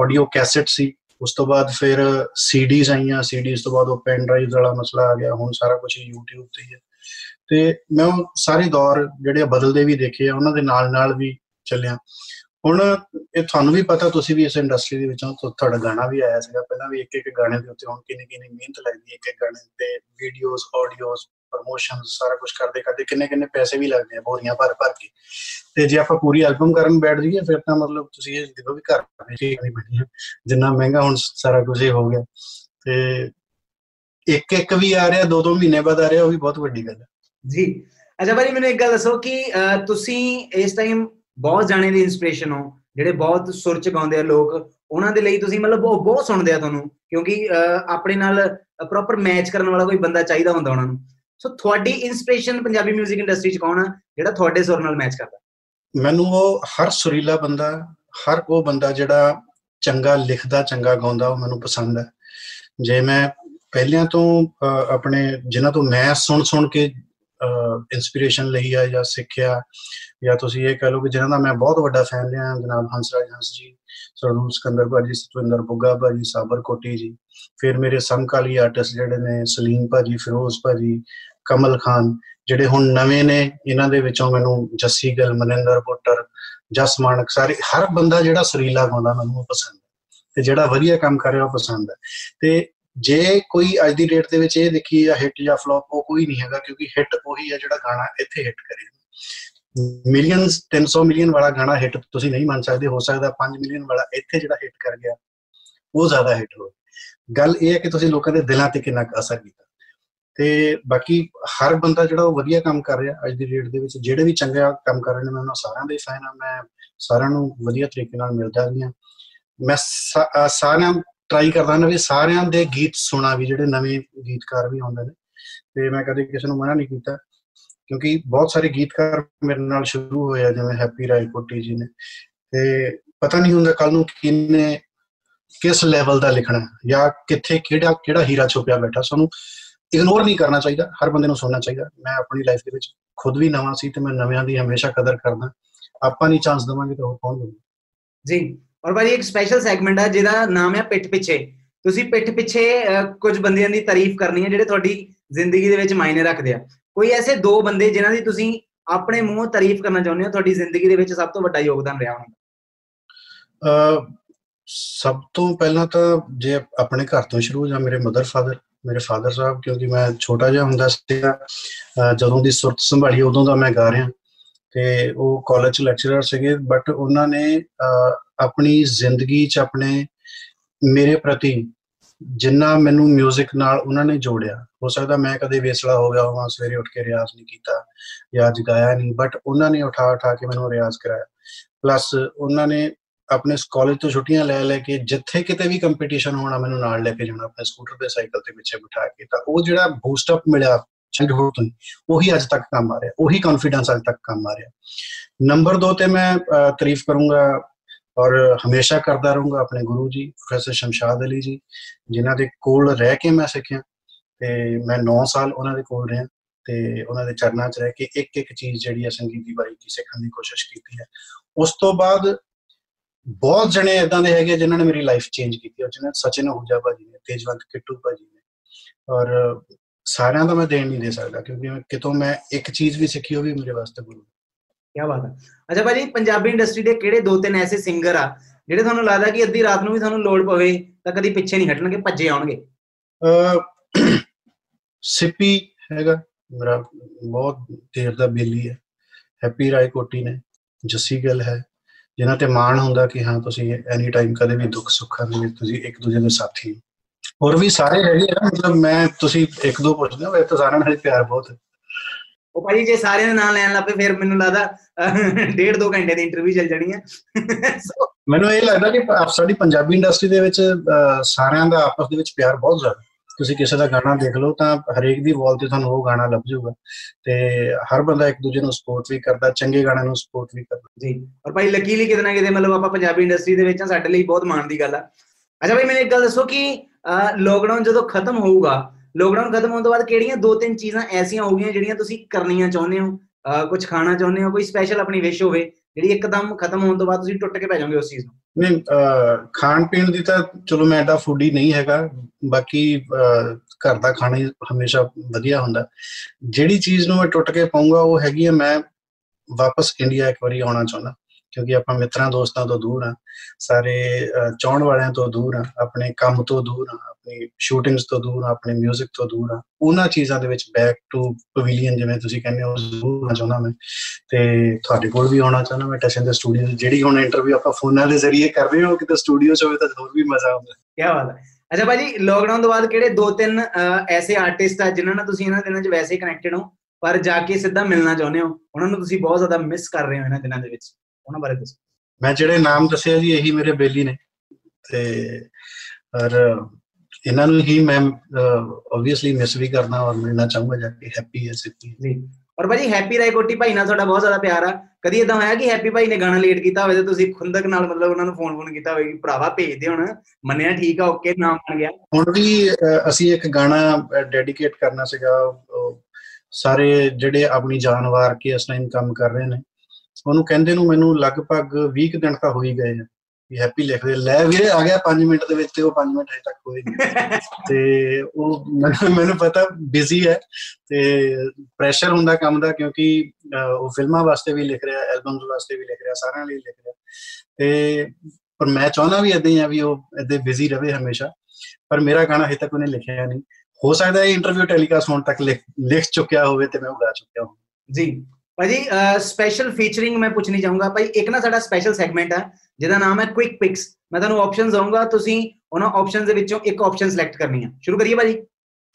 ਆਡੀਓ ਕੈਸੇਟ ਸੀ। ਉਸ ਤੋਂ ਬਾਅਦ ਫਿਰ ਸੀਡੀਜ਼ ਆਈਆਂ। ਸੀਡੀਜ਼ ਤੋਂ ਬਾਅਦ ਉਹ ਪੈਨ ਡਰਾਈਵ ਵਾਲਾ ਮਸਲਾ ਆ ਗਿਆ। ਹੁਣ ਸਾਰਾ ਕੁਝ YouTube ਤੇ ਹੀ ਹੈ। ਤੇ ਮੈਂ ਉਹ ਸਾਰੇ ਦੌਰ ਜਿਹੜੇ ਬਦਲਦੇ ਵੀ ਦੇਖੇ ਆ, ਉਹਨਾਂ ਦੇ ਨਾਲ ਨਾਲ ਵੀ ਚੱਲਿਆ। ਹੁਣ ਇਹ ਤੁਹਾਨੂੰ ਵੀ ਪਤਾ, ਤੁਸੀਂ ਵੀ ਇਸ ਇੰਡਸਟਰੀ ਦੇ ਵਿੱਚੋਂ ਤੁਹਾਡਾ ਗਾਣਾ ਵੀ ਆਇਆ ਸੀਗਾ। ਪਹਿਲਾਂ ਵੀ ਇੱਕ ਇੱਕ ਗਾਣੇ ਦੇ ਉੱਤੇ ਹੁਣ ਕਿੰਨੀ ਕਿੰਨੀ ਮਿਹਨਤ ਲੱਗਦੀ ਹੈ। ਇੱਕ ਇੱਕ ਗਾਣੇ ਤੇ ਵੀਡੀਓਜ਼ ਆਡੀਓਜ਼ ਪ੍ਰੋਮੋਸ਼ਨਸ ਸਾਰਾ ਕੁਝ ਕਰਦੇ ਕਰਦੇ ਕਿੰਨੇ ਕਿੰਨੇ ਪੈਸੇ ਵੀ ਲੱਗਦੇ ਆ, ਬੋਰੀਆਂ ਭਰ ਭਰ ਕੇ। ਤੇ ਜੇ ਆਪਾਂ ਪੂਰੀ ਐਲਬਮ ਕਰਨ ਬੈਠ ਜਾਈਏ, ਫਿਰ ਤਾਂ ਮਤਲਬ ਤੁਸੀਂ ਇਹ ਦੇਖੋ ਵੀ ਘਰ ਵਿੱਚ ਨਹੀਂ ਬਣੀ ਜਿੰਨਾ ਮਹਿੰਗਾ ਹੁਣ ਸਾਰਾ ਕੁਝ ਇਹ ਹੋ ਗਿਆ। ਤੇ ਇੱਕ ਇੱਕ ਵੀ ਆ ਰਿਹਾ, ਦੋ ਦੋ ਮਹੀਨੇ ਬਾਅਦ ਆ ਰਿਹਾ, ਉਹ ਵੀ ਬਹੁਤ ਵੱਡੀ ਗੱਲ ਹੈ ਜੀ। ਅੱਛਾ ਭਾਈ ਮੈਨੂੰ ਇੱਕ ਗੱਲ ਦੱਸੋ ਕਿ ਤੁਸੀਂ ਇਸ ਟਾਈਮ ਬਹੁਤ ਜਾਣੇ ਦੀ ਇਨਸਪੀਰੇਸ਼ਨ ਹੋ, ਜਿਹੜੇ ਬਹੁਤ ਸੁਰ ਚ ਗਾਉਂਦੇ ਆ ਲੋਕ, ਉਹਨਾਂ ਦੇ ਲਈ ਤੁਸੀਂ ਮਤਲਬ ਉਹ ਬਹੁਤ ਸੁਣਦੇ ਆ ਤੁਹਾਨੂੰ, ਕਿਉਂਕਿ ਆਪਣੇ ਨਾਲ ਪ੍ਰੋਪਰ ਮੈਚ ਕਰਨ ਵਾਲਾ ਕੋਈ ਬੰਦਾ ਚਾਹੀਦਾ ਹੁੰਦਾ ਉਹਨਾਂ ਨੂੰ। ਸੋ ਤੁਹਾਡੀ ਇਨਸਪੀਰੇਸ਼ਨ ਪੰਜਾਬੀ 뮤직 ਇੰਡਸਟਰੀ ਚ ਕੌਣ ਆ? ਜਿਹੜਾ ਤੁਹਾਡੇ ਸੁਰ ਨਾਲ ਮੈਚ ਕਰਦਾ। ਮੈਨੂੰ ਉਹ ਹਰ ਸੁਰੀਲਾ ਬੰਦਾ, ਹਰ ਉਹ ਬੰਦਾ ਜਿਹੜਾ ਚੰਗਾ ਲਿਖਦਾ, ਚੰਗਾ ਗਾਉਂਦਾ, ਉਹ ਮੈਨੂੰ ਪਸੰਦ ਹੈ। ਜੇ ਮੈਂ ਪਹਿਲਿਆਂ ਤੋਂ ਆਪਣੇ, ਜਿਨ੍ਹਾਂ ਤੋਂ ਮੈਂ ਸੁਣ ਸੁਣ ਕੇ ਇਨਸਪੀਰੇਸ਼ਨ ਲਈ ਆ ਜਾਂ ਸਿੱਖਿਆ, ਜਾਂ ਤੁਸੀਂ ਇਹ ਕਹ ਲਓ ਕਿ ਜਿਨ੍ਹਾਂ ਦਾ ਮੈਂ ਬਹੁਤ ਵੱਡਾ ਫੈਨ ਰਿਹਾ, ਜਨਾਬ ਹੰਸਰਾਜ ਹੰਸ ਜੀ, ਸਰਦੂਲ ਸਕੰਦਰ ਭਾਜੀ, ਸਤਵਿੰਦਰ ਬੁੱਗਾ ਭਾਜੀ, ਸਾਬਰ ਕੋਟੀ ਜੀ, ਫਿਰ ਮੇਰੇ ਸਮਕਾਲੀ ਆਰਟਿਸਟ ਜਿਹੜੇ ਨੇ, ਸਲੀਮ ਭਾਜੀ, ਫਿਰੋਜ਼ ਭਾਜੀ, ਕਮਲ ਖਾਨ, ਜਿਹੜੇ ਹੁਣ ਨਵੇਂ ਨੇ, ਇਹਨਾਂ ਦੇ ਵਿੱਚੋਂ ਮੈਨੂੰ ਜੱਸੀ ਗਿੱਲ, ਮਨਿੰਦਰ ਪੁੱਟਰ ਜਸ ਮਾਨਕ, ਸਾਰੇ, ਹਰ ਬੰਦਾ ਜਿਹੜਾ ਸਰੀਲਾ ਗਾਉਂਦਾ ਮੈਨੂੰ ਪਸੰਦ ਹੈ। ਤੇ ਜਿਹੜਾ ਵਧੀਆ ਕੰਮ ਕਰ ਰਿਹਾ ਉਹ ਪਸੰਦ ਹੈ। ਤੇ ਜੇ ਕੋਈ ਅੱਜ ਦੀ ਡੇਟ ਦੇ ਵਿੱਚ ਇਹ ਦੇਖੀ ਜਾਂ ਹਿੱਟ ਜਾਂ ਫਲॉप ਉਹ ਕੋਈ ਨਹੀਂ ਹੈਗਾ ਕਿਉਂਕਿ ਹਿੱਟ ਉਹੀ ਹੈ ਜਿਹੜਾ ਗਾਣਾ ਇੱਥੇ ਹਿੱਟ ਕਰੇ। ਮਿਲੀਅਨਸ 300 ਮਿਲੀਅਨ ਵਾਲਾ ਗਾਣਾ ਹਿੱਟ ਤੁਸੀਂ ਨਹੀਂ ਮੰਨ ਸਕਦੇ, ਹੋ ਸਕਦਾ 5 ਮਿਲੀਅਨ ਵਾਲਾ ਇੱਥੇ ਜਿਹੜਾ ਹਿੱਟ ਕਰ ਗਿਆ, ਉਹ ਜ਼ਿਆਦਾ ਹਿੱਟ ਹੋ ਗੱਲ ਇਹ ਹੈ ਕਿ ਤੁਸੀਂ ਲੋਕਾਂ ਦੇ ਦਿਲਾਂ ਤੇ ਕਿੰਨਾ ਅਸਰ ਕੀਤਾ। ਤੇ ਬਾਕੀ ਹਰ ਬੰਦਾ ਜਿਹੜਾ ਉਹ ਵਧੀਆ ਕੰਮ ਕਰ ਰਿਹਾ ਅੱਜ ਦੀ ਡੇਟ ਦੇ ਵਿੱਚ, ਜਿਹੜੇ ਵੀ ਚੰਗਾ ਕੰਮ ਕਰ ਰਹੇ ਨੇ, ਮੈਂ ਉਹਨਾਂ ਸਾਰਿਆਂ ਦੇ ਫੈਨ ਆ ਮੈਂ ਸਾਰਿਆਂ ਨੂੰ ਵਧੀਆ ਤਰੀਕੇ ਨਾਲ ਮਿਲਦਾ ਵੀ ਆ ਮੈਂ ਸਾਰਿਆਂ ਟਰਾਈ ਕਰਦਾ ਨਾ ਵੀ ਸਾਰਿਆਂ ਦੇ ਗੀਤ ਸੁਣਾ ਵੀ, ਜਿਹੜੇ ਨਵੇਂ ਗੀਤਕਾਰ ਵੀ ਆਉਂਦੇ ਨੇ। ਤੇ ਮੈਂ ਕਦੇ ਕਿਸੇ ਨੂੰ ਮਨਾ ਨਹੀਂ ਕੀਤਾ, ਕਿਉਂਕਿ ਬਹੁਤ ਸਾਰੇ ਗੀਤਕਾਰ ਮੇਰੇ ਨਾਲ ਸ਼ੁਰੂ ਹੋਏ ਆ, ਜਿਵੇਂ ਹੈਪੀ ਰਾਏ ਕੋਟੀ ਜੀ ਨੇ। ਤੇ ਪਤਾ ਨਹੀਂ ਹੁੰਦਾ ਕੱਲ ਨੂੰ ਕਿੰਨੇ, ਕਿਸ ਲੈਵਲ ਦਾ ਲਿਖਣਾ ਜਾਂ ਕਿੱਥੇ ਕਿਹੜਾ ਕਿਹੜਾ ਹੀਰਾ ਛੁਪਿਆ ਬੈਠਾ। ਸਾਨੂੰ ਇਗਨੋਰ ਨਹੀਂ ਕਰਨਾ ਚਾਹੀਦਾ, ਹਰ ਬੰਦੇ ਨੂੰ ਸੁਣਨਾ ਚਾਹੀਦਾ। ਮੈਂ ਆਪਣੀ ਲਾਈਫ ਦੇ ਵਿੱਚ ਖੁਦ ਵੀ ਨਵਾਂ ਸੀ ਤੇ ਮੈਂ ਨਵਿਆਂ ਦੀ ਹਮੇਸ਼ਾ ਕਦਰ ਕਰਦਾ। ਆਪਾਂ ਨਹੀਂ ਚਾਂਸ ਦਵਾਂਗੇ ਤਾਂ ਉਹ ਕੌਣ ਦੇਊਗਾ? ਜੀ। ਔਰ ਭਾਈ ਇੱਕ ਸਪੈਸ਼ਲ ਸੈਗਮੈਂਟ ਹੈ ਜਿਹਦਾ ਨਾਮ ਹੈ ਪਿੱਠ ਪਿੱਛੇ। ਤੁਸੀਂ ਪਿੱਠ ਪਿੱਛੇ ਕੁਝ ਬੰਦਿਆਂ ਦੀ ਤਾਰੀਫ ਕਰਨੀ ਹੈ ਜਿਹੜੇ ਤੁਹਾਡੀ ਜ਼ਿੰਦਗੀ ਦੇ ਵਿੱਚ ਮਾਇਨੇ ਰੱਖਦੇ ਆ। ਕੋਈ ਐਸੇ ਦੋ ਬੰਦੇ ਜਿਨ੍ਹਾਂ ਦੀ ਤੁਸੀਂ ਆਪਣੇ ਮੂੰਹੋਂ ਤਾਰੀਫ ਕਰਨਾ ਚਾਹੁੰਦੇ ਹੋ, ਤੁਹਾਡੀ ਜ਼ਿੰਦਗੀ ਦੇ ਵਿੱਚ ਸਭ ਤੋਂ ਵੱਡਾ ਯੋਗਦਾਨ ਰਿਹਾ ਹੋਣਾ? ਅ ਸਭ ਤੋਂ ਪਹਿਲਾਂ ਤਾਂ ਜੇ ਆਪਣੇ ਘਰ ਤੋਂ ਸ਼ੁਰੂ ਜਾਂ ਮੇਰੇ ਮਦਰ ਫਾਦਰ ਮੇਰੇ ਫਾਦਰ ਸਾਹਿਬ, ਕਿਉਂਕਿ ਮੈਂ ਛੋਟਾ ਜਿਹਾ ਹੁੰਦਾ ਸੀ ਜਦੋਂ ਦੀ ਸੁਰਤ ਸੰਭਾਲੀ, ਉਦੋਂ ਦਾ ਮੈਂ ਗਾ ਰਿਹਾ। ਤੇ ਉਹ ਕਾਲਜ ਲੈਕਚਰਰ ਸੀਗੇ ਬਟ ਉਹਨਾਂ ਨੇ ਆਪਣੀ ਜ਼ਿੰਦਗੀ 'ਚ ਆਪਣੇ, ਮੇਰੇ ਪ੍ਰਤੀ ਜਿੰਨਾ ਮੈਨੂੰ 뮤직 ਨਾਲ ਉਹਨਾਂ ਨੇ ਜੋੜਿਆ। ਹੋ ਸਕਦਾ ਮੈਂ ਕਦੇ ਵੇਸਲਾ ਹੋ ਗਿਆ ਹੋਵਾਂ, ਸਵੇਰੇ ਉੱਠ ਕੇ ਰਿਆਜ਼ ਨਹੀਂ ਕੀਤਾ ਜਾਂ ਅੱਜ ਗਾਇਆ ਨਹੀਂ ਬਟ ਉਹਨਾਂ ਨੇ ਉਠਾ ਉਠਾ ਕੇ ਮੈਨੂੰ ਰਿਆਜ਼ ਕਰਾਇਆ। ਪਲੱਸ ਉਹਨਾਂ ਨੇ ਆਪਣੇ ਕਾਲਜ ਤੋਂ ਛੁੱਟੀਆਂ ਲੈ ਲੈ ਕੇ ਜਿੱਥੇ ਕਿਤੇ ਵੀ ਕੰਪੀਟੀਸ਼ਨ ਹੋਣਾ, ਮੈਨੂੰ ਨਾਲ ਲੈ ਕੇ ਜਾਣਾ, ਆਪਣੇ ਸਕੂਟਰ ਤੇ ਸਾਈਕਲ ਤੇ ਪਿੱਛੇ ਬਿਠਾ ਕੇ, ਤਾਂ ਉਹ ਜਿਹੜਾ ਬੂਸਟ ਅਪ ਮਿਲਿਆ ਚਾਈਲਡਹੁੱਡ ਤੋਂ ਉਹੀ ਅੱਜ ਤੱਕ ਕੰਮ ਆ ਰਿਹਾ, ਉਹੀ ਕੌਨਫੀਡੈਂਸ ਅੱਜ ਤੱਕ ਕੰਮ ਆ ਰਿਹਾ। ਨੰਬਰ 2 ਤੇ ਮੈਂ ਤਾਰੀਫ ਕਰੂੰਗਾ ਔਰ ਹਮੇਸ਼ਾ ਕਰਦਾ ਰਹੂੰਗਾ ਆਪਣੇ ਗੁਰੂ ਜੀ ਪ੍ਰੋਫੈਸਰ ਸ਼ਮਸ਼ਾਦ ਅਲੀ ਜੀ, ਜਿਨ੍ਹਾਂ ਦੇ ਕੋਲ ਰਹਿ ਕੇ ਮੈਂ ਸਿੱਖਿਆ ਤੇ ਮੈਂ 9 ਸਾਲ ਉਹਨਾਂ ਦੇ ਕੋਲ ਰਿਹਾ ਤੇ ਉਹਨਾਂ ਦੇ ਚਰਨਾਂ 'ਚ ਰਹਿ ਕੇ ਇੱਕ ਇੱਕ ਚੀਜ਼ ਜਿਹੜੀ ਹੈ ਸੰਗੀਤ ਦੀ ਬਾਰੀਕੀ ਸਿੱਖਣ ਦੀ ਕੋਸ਼ਿਸ਼ ਕੀਤੀ ਹੈ ਉਸ ਤੋਂ ਬਾਅਦ ਬਹੁਤ ਜਣੇ ਇਦਾਂ ਦੇ ਹੈਗੇ ਜਿਨ੍ਹਾਂ ਨੇ ਮੇਰੀ ਲਾਈਫ ਚੇਂਜ ਕੀਤੀ ਹੈ ਜਿਨ੍ਹਾਂ ਸਚਿਨ ਹੁਜਾ ਭਾਜੀ ਨੇ, ਤੇਜਵੰਤ ਕਿੱਟੂ ਭਾਜੀ ਨੇ ਔਰ ਸਾਰਿਆਂ ਦਾ ਮੈਂ ਦੇਣ ਨਹੀਂ ਦੇ ਸਕਦਾ ਕਿਉਂਕਿ ਕਿਤੋਂ ਮੈਂ ਇੱਕ ਚੀਜ਼ ਵੀ ਸਿੱਖੀ ਉਹ ਵੀ ਮੇਰੇ ਵਾਸਤੇ ਗੁਰੂ ਕੀ ਬਾਤ ਹੈ। ਅੱਛਾ ਭਾਜੀ ਪੰਜਾਬੀ ਇੰਡਸਟਰੀ ਦੇ ਕਿਹੜੇ ਦੋ ਤਿੰਨ ਐਸੇ ਸਿੰਗਰ ਆ ਜਿਹੜੇ ਤੁਹਾਨੂੰ ਲੱਗਦਾ ਕਿ ਅੱਧੀ ਰਾਤ ਨੂੰ ਵੀ ਤੁਹਾਨੂੰ ਲੋੜ ਪਵੇ ਤਾਂ ਕਦੀ ਪਿੱਛੇ ਨਹੀਂ ਹਟਣਗੇ ਭੱਜੇ ਆਉਣਗੇ? ਅ ਸਿੱਪੀ ਹੈਗਾ ਮੇਰਾ ਬਹੁਤ ਦੇਰ ਦਾ ਬੇਲੀ ਹੈ। ਹੈਪੀ ਰਾਏ ਕੋਟੀ ਨੇ ਜੱਸੀ ਗੱਲ ਹੈ ਜਿਨ੍ਹਾਂ ਤੇ ਮਾਣ ਹੁੰਦਾ ਕਿ ਹਾਂ ਤੁਸੀਂ ਐਨੀ ਟਾਈਮ ਕਦੇ ਵੀ ਦੁੱਖ ਸੁੱਖਾਂ ਦੇ ਵਿੱਚ ਤੁਸੀਂ ਇੱਕ ਦੂਜੇ ਦੇ ਸਾਥੀ ਹੋਰ ਵੀ ਸਾਰੇ ਹੈਗੇ ਆ ਮਤਲਬ ਮੈਂ ਤੁਸੀਂ ਇੱਕ ਦੋ ਪੁੱਛਦੇ ਹੋ ਇਹ ਤਾਂ ਸਾਰਿਆਂ ਨਾਲ ਪਿਆਰ ਬਹੁਤ ਹੈ। ਉਹ ਭਾਈ ਜੇ ਸਾਰਿਆਂ ਦੇ ਨਾਂ ਲੈਣ ਲੱਪੇ ਫਿਰ ਮੈਨੂੰ ਲੱਗਦਾ ਡੇਢ ਦੋ ਘੰਟੇ ਦੀ ਇੰਟਰਵਿਊ ਚੱਲ ਜਾਣੀ ਹੈ ਮੈਨੂੰ ਇਹ ਲੱਗਦਾ ਕਿ ਸਾਡੀ ਪੰਜਾਬੀ ਇੰਡਸਟਰੀ ਦੇ ਵਿੱਚ ਸਾਰਿਆਂ ਦਾ ਆਪਸ ਦੇ ਵਿੱਚ ਪਿਆਰ ਬਹੁਤ ਜ਼ਿਆਦਾ ਤੁਸੀਂ ਕਿਸੇ ਦਾ ਗਾਣਾ ਦੇਖ ਲਓ ਤਾਂ ਹਰੇਕ ਦੀ ਵਾਲ ਤੇ ਤੁਹਾਨੂੰ ਉਹ ਗਾਣਾ ਲੱਭ ਜਾਊਗਾ। ਤੇ ਹਰ ਬੰਦਾ ਇੱਕ ਦੂਜੇ ਨੂੰ ਸਪੋਰਟ ਵੀ ਕਰਦਾ ਚੰਗੇ ਗਾਣੇ ਨੂੰ ਸਪੋਰਟ ਵੀ ਕਰਦਾ। ਜੀ ਔਰ ਭਾਈ ਲੱਕੀਲੀ ਕਿਤੇ ਨਾ ਕਿਤੇ ਮਤਲਬ ਆਪਾਂ ਪੰਜਾਬੀ ਇੰਡਸਟਰੀ ਦੇ ਵਿੱਚ ਸਾਡੇ ਲਈ ਬਹੁਤ ਮਾਣ ਦੀ ਗੱਲ ਆ। ਅੱਛਾ ਭਾਈ ਮੈਨੂੰ ਇੱਕ ਗੱਲ ਦੱਸੋ ਕਿ ਲੋਕਡਾਊਨ ਜਦੋਂ ਖਤਮ ਹੋਊਗਾ ਲੋਕਡਾਊਨ ਖਤਮ ਹੋਣ ਤੋਂ ਬਾਅਦ ਕਿਹੜੀਆਂ ਦੋ ਤਿੰਨ ਚੀਜ਼ਾਂ ਐਸੀਆਂ ਹੋਗੀਆਂ ਜਿਹੜੀਆਂ ਤੁਸੀਂ ਕਰਨੀਆਂ ਚਾਹੁੰਦੇ ਹੋ? ਕੁਝ ਖਾਣਾ ਚਾਹੁੰਦੇ ਹੋ? ਕੋਈ ਸਪੈਸ਼ਲ ਆਪਣੀ ਵਿਸ਼ ਹੋਵੇ, ਜਿਹੜੀ ਇੱਕਦਮ ਖਤਮ ਹੋਣ ਤੋਂ ਬਾਅਦ ਤੁਸੀਂ ਟੁੱਟ ਕੇ ਪੈ ਜਾਓਗੇ ਉਸ ਚੀਜ਼ ਨੂੰ? ਨਹੀਂ ਖਾਣ ਪੀਣ ਦੀ ਤਾਂ ਚਲੋ ਮੈਂ ਐਡਾ ਫੂਡੀ ਨਹੀਂ ਹੈਗਾ, ਬਾਕੀ ਘਰ ਦਾ ਖਾਣਾ ਹੀ ਹਮੇਸ਼ਾ ਵਧੀਆ ਹੁੰਦਾ। ਜਿਹੜੀ ਚੀਜ਼ ਨੂੰ ਮੈਂ ਟੁੱਟ ਕੇ ਪਾਉਂਗਾ ਉਹ ਹੈਗੀ ਹੈ ਮੈਂ ਵਾਪਸ ਇੰਡੀਆ ਇੱਕ ਵਾਰੀ ਆਉਣਾ ਚਾਹੁੰਦਾ। ਕਿਉਂਕਿ ਆਪਾਂ ਮਿੱਤਰਾਂ ਦੋਸਤਾਂ ਤੋਂ ਦੂਰ ਆ ਸਾਰੇ ਚਾਹਣ ਵਾਲਿਆਂ ਤੋਂ ਦੂਰ ਆ ਆਪਣੇ ਕੰਮ ਤੋਂ ਦੂਰ ਆ ਆਪਣੀ ਸ਼ੂਟਿੰਗਸ ਤੋਂ ਦੂਰ ਆ ਆਪਣੇ 뮤직 ਤੋਂ ਦੂਰ ਆ ਉਹਨਾਂ ਚੀਜ਼ਾਂ ਦੇ ਵਿੱਚ ਬੈਕ ਟੂ ਪਵਿਲੀਅਨ ਜਿਵੇਂ ਤੁਸੀਂ ਕਹਿੰਦੇ ਹੋ ਜ਼ਰੂਰ ਆਉਣਾ ਚਾਹੁੰਦਾ ਮੈਂ। ਤੇ ਤੁਹਾਡੇ ਕੋਲ ਵੀ ਆਉਣਾ ਚਾਹੁੰਦਾ ਮੈਂ ਟੈਸ਼ਨ ਦੇ ਸਟੂਡੀਓ ਜਿਹੜੀ ਹੁਣ ਇੰਟਰਵਿਊ ਆਪਾਂ ਫੋਨਾਂ ਦੇ ਜ਼ਰੀਏ ਕਰ ਰਹੇ ਹੋ, ਕਿਤੇ ਸਟੂਡੀਓ 'ਚ ਹੋਵੇ ਤਾਂ ਹੋਰ ਵੀ ਮਜ਼ਾ ਆਉਂਦਾ। ਕੀ ਬਾਤ ਹੈ। ਅੱਛਾ ਭਾਜੀ ਲੋਕਡਾਊਨ ਤੋਂ ਬਾਅਦ ਕਿਹੜੇ ਦੋ ਤਿੰਨ ਐਸੇ ਆਰਟਿਸਟ ਆ ਜਿਨ੍ਹਾਂ ਨਾਲ ਤੁਸੀਂ ਇਹਨਾਂ ਦਿਨਾਂ 'ਚ ਵੈਸੇ ਕਨੈਕਟਡ ਹੋ, ਪਰ ਜਾ ਕੇ ਸਿੱਧਾ ਮਿਲਣਾ ਚਾਹੁੰਦੇ ਹੋ? ਉਹਨਾਂ ਨੂੰ ਤੁਸੀਂ ਬਹੁਤ ਜ਼ਿਆਦਾ ਮਿਸ ਕਰ ਰਹੇ ਹੋ ਇਹਨਾਂ ਦਿਨਾਂ ਦੇ ਵਿੱਚ। ਉਹਨਾਂ ਬਾਰੇ ਦੱਸੋ। ਮੈਂ ਜਿਹੜੇ ਨਾਮ ਦੱਸਿਆ ਜੀ ਇਹੀ ਮੇਰੇ ਬੇਲੀ ਨੇ। ਤੇ ਔਰ ਇਹਨਾਂ ਨੂੰ ਹੀ ਮੈਂ ਆਬਵੀਅਸਲੀ ਮਿਸ ਵੀ ਕਰਨਾ ਔਰ ਮਿਲਣਾ ਚਾਹੂੰਗਾ ਜਾ ਕੇ ਹੈਪੀ ਹੈ ਸਿੱਪੀ ਜੀ। ਔਰ ਭਾਜੀ ਹੈਪੀ ਰਾਏਕੋਟੀ ਭਾਈ ਨਾਲ ਤੁਹਾਡਾ ਬਹੁਤ ਜ਼ਿਆਦਾ ਪਿਆਰ ਆ। ਕਦੀ ਇਦਾਂ ਹੋਇਆ ਕਿ ਹੈਪੀ ਭਾਈ ਨੇ ਗਾਣਾ ਲੇਟ ਕੀਤਾ ਹੋਵੇ ਤੇ ਤੁਸੀਂ ਖੁੰਦਕ ਨਾਲ ਮਤਲਬ ਉਹਨਾਂ ਨੂੰ ਫੋਨ ਫੋਨ ਕੀਤਾ ਹੋਵੇ ਕਿ ਭਰਾਵਾ ਭੇਜ ਦੇ ਹੁਣ ਮੰਨਿਆ ਠੀਕ ਆ ਓਕੇ ਨਾਮ ਬਣ ਗਿਆ। ਹੁਣ ਵੀ ਅਸੀਂ ਇੱਕ ਗਾਣਾ ਡੈਡੀਕੇਟ ਕਰਨਾ ਸੀਗਾ ਸਾਰੇ ਜਿਹੜੇ ਆਪਣੀ ਜਾਨ ਵਾਰ ਕੇ ਇਸ ਟਾਈਮ ਕੰਮ ਕਰ ਰਹੇ ਨੇ ਉਹਨੂੰ ਕਹਿੰਦੇ ਨੂੰ ਮੈਨੂੰ ਲਗਭਗ 20 ਕੁ ਦਿਨ ਤਾਂ ਹੋ ਹੀ ਗਏ ਆ। ਵੀ ਹੈਪੀ ਲਿਖਦੇ ਲੈ ਵੀਰੇ ਆ ਗਿਆ 5 ਮਿੰਟ ਦੇ ਵਿੱਚ ਤੇ ਉਹ 5 ਮਿੰਟ ਹਜੇ ਤੱਕ ਹੋਏ ਨਹੀਂ। [laughs] ਤੇ ਉਹ ਮੈਨੂੰ ਪਤਾ ਬਿਜ਼ੀ ਹੈ ਤੇ ਪ੍ਰੈਸ਼ਰ ਹੁੰਦਾ ਕੰਮ ਦਾ ਕਿਉਂਕਿ ਉਹ ਫਿਲਮਾਂ ਵਾਸਤੇ ਵੀ ਲਿਖ ਰਿਹਾ ਐਲਬਮਸ ਵਾਸਤੇ ਵੀ ਲਿਖ ਰਿਹਾ ਸਾਰਿਆਂ ਲਈ ਲਿਖ ਰਿਹਾ। ਤੇ ਪਰ ਮੈਂ ਚਾਹੁੰਦਾ ਵੀ ਇਦਾਂ ਹੀ ਆ ਵੀ ਉਹ ਇਦਾਂ ਬਿਜ਼ੀ ਰਵੇ ਹਮੇਸ਼ਾ। ਪਰ ਮੇਰਾ ਗਾਣਾ ਹਜੇ ਤੱਕ ਉਹਨੇ ਲਿਖਿਆ ਨਹੀਂ। ਹੋ ਸਕਦਾ ਹੈ ਇੰਟਰਵਿਊ ਟੈਲੀਕਾਸਟ ਹੋਣ ਤੱਕ ਲਿਖ ਚੁੱਕਿਆ ਹੋਵੇ ਤੇ ਮੈਂ ਉਗਾ ਚੁੱਕਿਆ ਹਾਂ ਜੀ। ਭਾਜੀ ਸਪੈਸ਼ਲ ਫੀਚਰਿੰਗ ਮੈਂ ਪੁੱਛਣੀ ਚਾਹੂੰਗਾ। ਭਾਈ ਇੱਕ ਨਾ ਸਾਡਾ ਸਪੈਸ਼ਲ ਸੈਗਮੈਂਟ ਹੈ ਜਿਹਦਾ ਨਾਮ ਹੈ ਕੁਇਕ ਪਿਕਸ ਮੈਂ ਤੁਹਾਨੂੰ ਆਪਸ਼ਨਸ ਦਊਂਗਾ ਤੁਸੀਂ ਉਹਨਾਂ ਆਪਸ਼ਨਸ ਦੇ ਵਿੱਚੋਂ ਇੱਕ ਆਪਸ਼ਨ ਸਿਲੈਕਟ ਕਰਨੀ ਹੈ ਸ਼ੁਰੂ ਕਰੀਏ ਭਾਜੀ?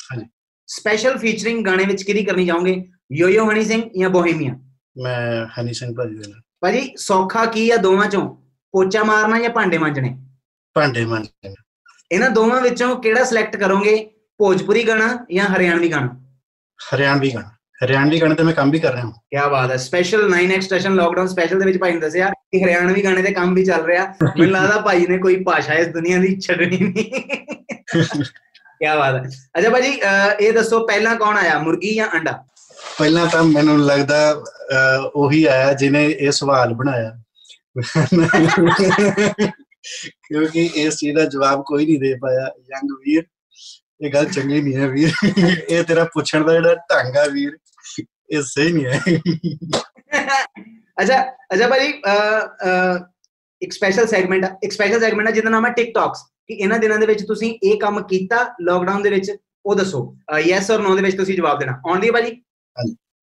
ਹਾਂਜੀ। ਸਪੈਸ਼ਲ ਫੀਚਰਿੰਗ ਗਾਣੇ ਵਿੱਚ ਕਿਹਦੀ ਕਰਨੀ ਚਾਹੋਗੇ? ਯੋਯੋ ਹਨੀ ਸਿੰਘ ਜਾਂ ਬੋਹੀਮੀਆ ਮੈਂ ਹਨੀ ਸਿੰਘ ਭਾਜੀ ਦੇ ਨਾਲ। ਭਾਜੀ ਸੌਖਾ ਕੀ ਆ ਦੋਵਾਂ ਚੋਂ? ਪੋਚਾ ਮਾਰਨਾ ਜਾਂ ਭਾਂਡੇ ਮਾਂਜਣੇ? ਭਾਂਡੇ ਮਾਂਜਣੇ। ਇਹਨਾਂ ਦੋਵਾਂ ਵਿੱਚੋਂ ਕਿਹੜਾ ਸਿਲੈਕਟ ਕਰੋਗੇ? ਭੋਜਪੁਰੀ ਗਾਣਾ ਜਾਂ ਹਰਿਆਣਵੀ ਗਾਣਾ? ਹਰਿਆਣਵੀ ਗਾਣਾ। ਹਰਿਆਣਵੀ ਗਾਣੇ ਤੇ ਮੈਂ ਕੰਮ ਵੀ ਕਰ ਰਿਹਾ ਹਾਂ। ਕੀ ਬਾਤ ਹੈ। Special 9x station lockdown special ਦੇ ਵਿੱਚ ਭਾਈ ਨੇ ਦੱਸਿਆ ਕਿ ਹਰਿਆਣਵੀ ਗਾਣੇ ਤੇ ਕੰਮ ਵੀ ਚੱਲ ਰਿਹਾ। ਮੈਨੂੰ ਲੱਗਦਾ ਭਾਈ ਨੇ ਕੋਈ ਭਾਸ਼ਾ ਇਸ ਦੁਨੀਆ ਦੀ ਛੱਡਣੀ ਨਹੀਂ। ਕੀ ਬਾਤ ਹੈ। ਅੱਛਾ ਭਾਜੀ ਇਹ ਦੱਸੋ ਪਹਿਲਾਂ ਕੌਣ ਆਇਆ ਮੁਰਗੀ ਜਾਂ ਅੰਡਾ? ਪਹਿਲਾਂ ਤਾਂ ਮੈਨੂੰ ਲੱਗਦਾ ਉਹੀ ਆਇਆ ਜਿਨੇ ਇਹ ਸਵਾਲ ਬਣਾਇਆ। ਕਿਉਂਕਿ ਇਸ ਚੀਜ਼ ਦਾ ਜਵਾਬ ਕੋਈ ਨਹੀਂ ਦੇ ਪਾਇਆ। ਯੰਗ ਵੀਰ ਇਹ ਗੱਲ ਚੰਗੀ ਨਹੀਂ ਹੈ ਵੀਰ। ਇਹ ਤੇਰਾ ਪੁੱਛਣ ਦਾ ਜਿਹੜਾ ਢੰਗ ਆ ਵੀਰ। ਹੈ ਅੱਛਾ ਅੱਛਾ ਭਾਜੀ ਅਹ, ਅਹ, ਇੱਕ ਸਪੈਸ਼ਲ ਸੈਗਮੈਂਟ ਇੱਕ ਸਪੈਸ਼ਲ ਸੈਗਮੈਂਟ ਆ ਜਿਹਦਾ ਨਾਮ ਹੈ ਟਿਕਟੌਕਸ ਕਿ ਇਹਨਾਂ ਦਿਨਾਂ ਦੇ ਵਿੱਚ ਤੁਸੀਂ ਇਹ ਕੰਮ ਕੀਤਾ ਲਾਕਡਾਊਨ ਦੇ ਵਿੱਚ ਉਹ ਦੱਸੋ। ਯੈਸ অর ਨੋ ਦੇ ਵਿੱਚ ਤੁਸੀਂ ਜਵਾਬ ਦੇਣਾ। ਆਉਂਦੀ ਹੈ ਭਾਜੀ।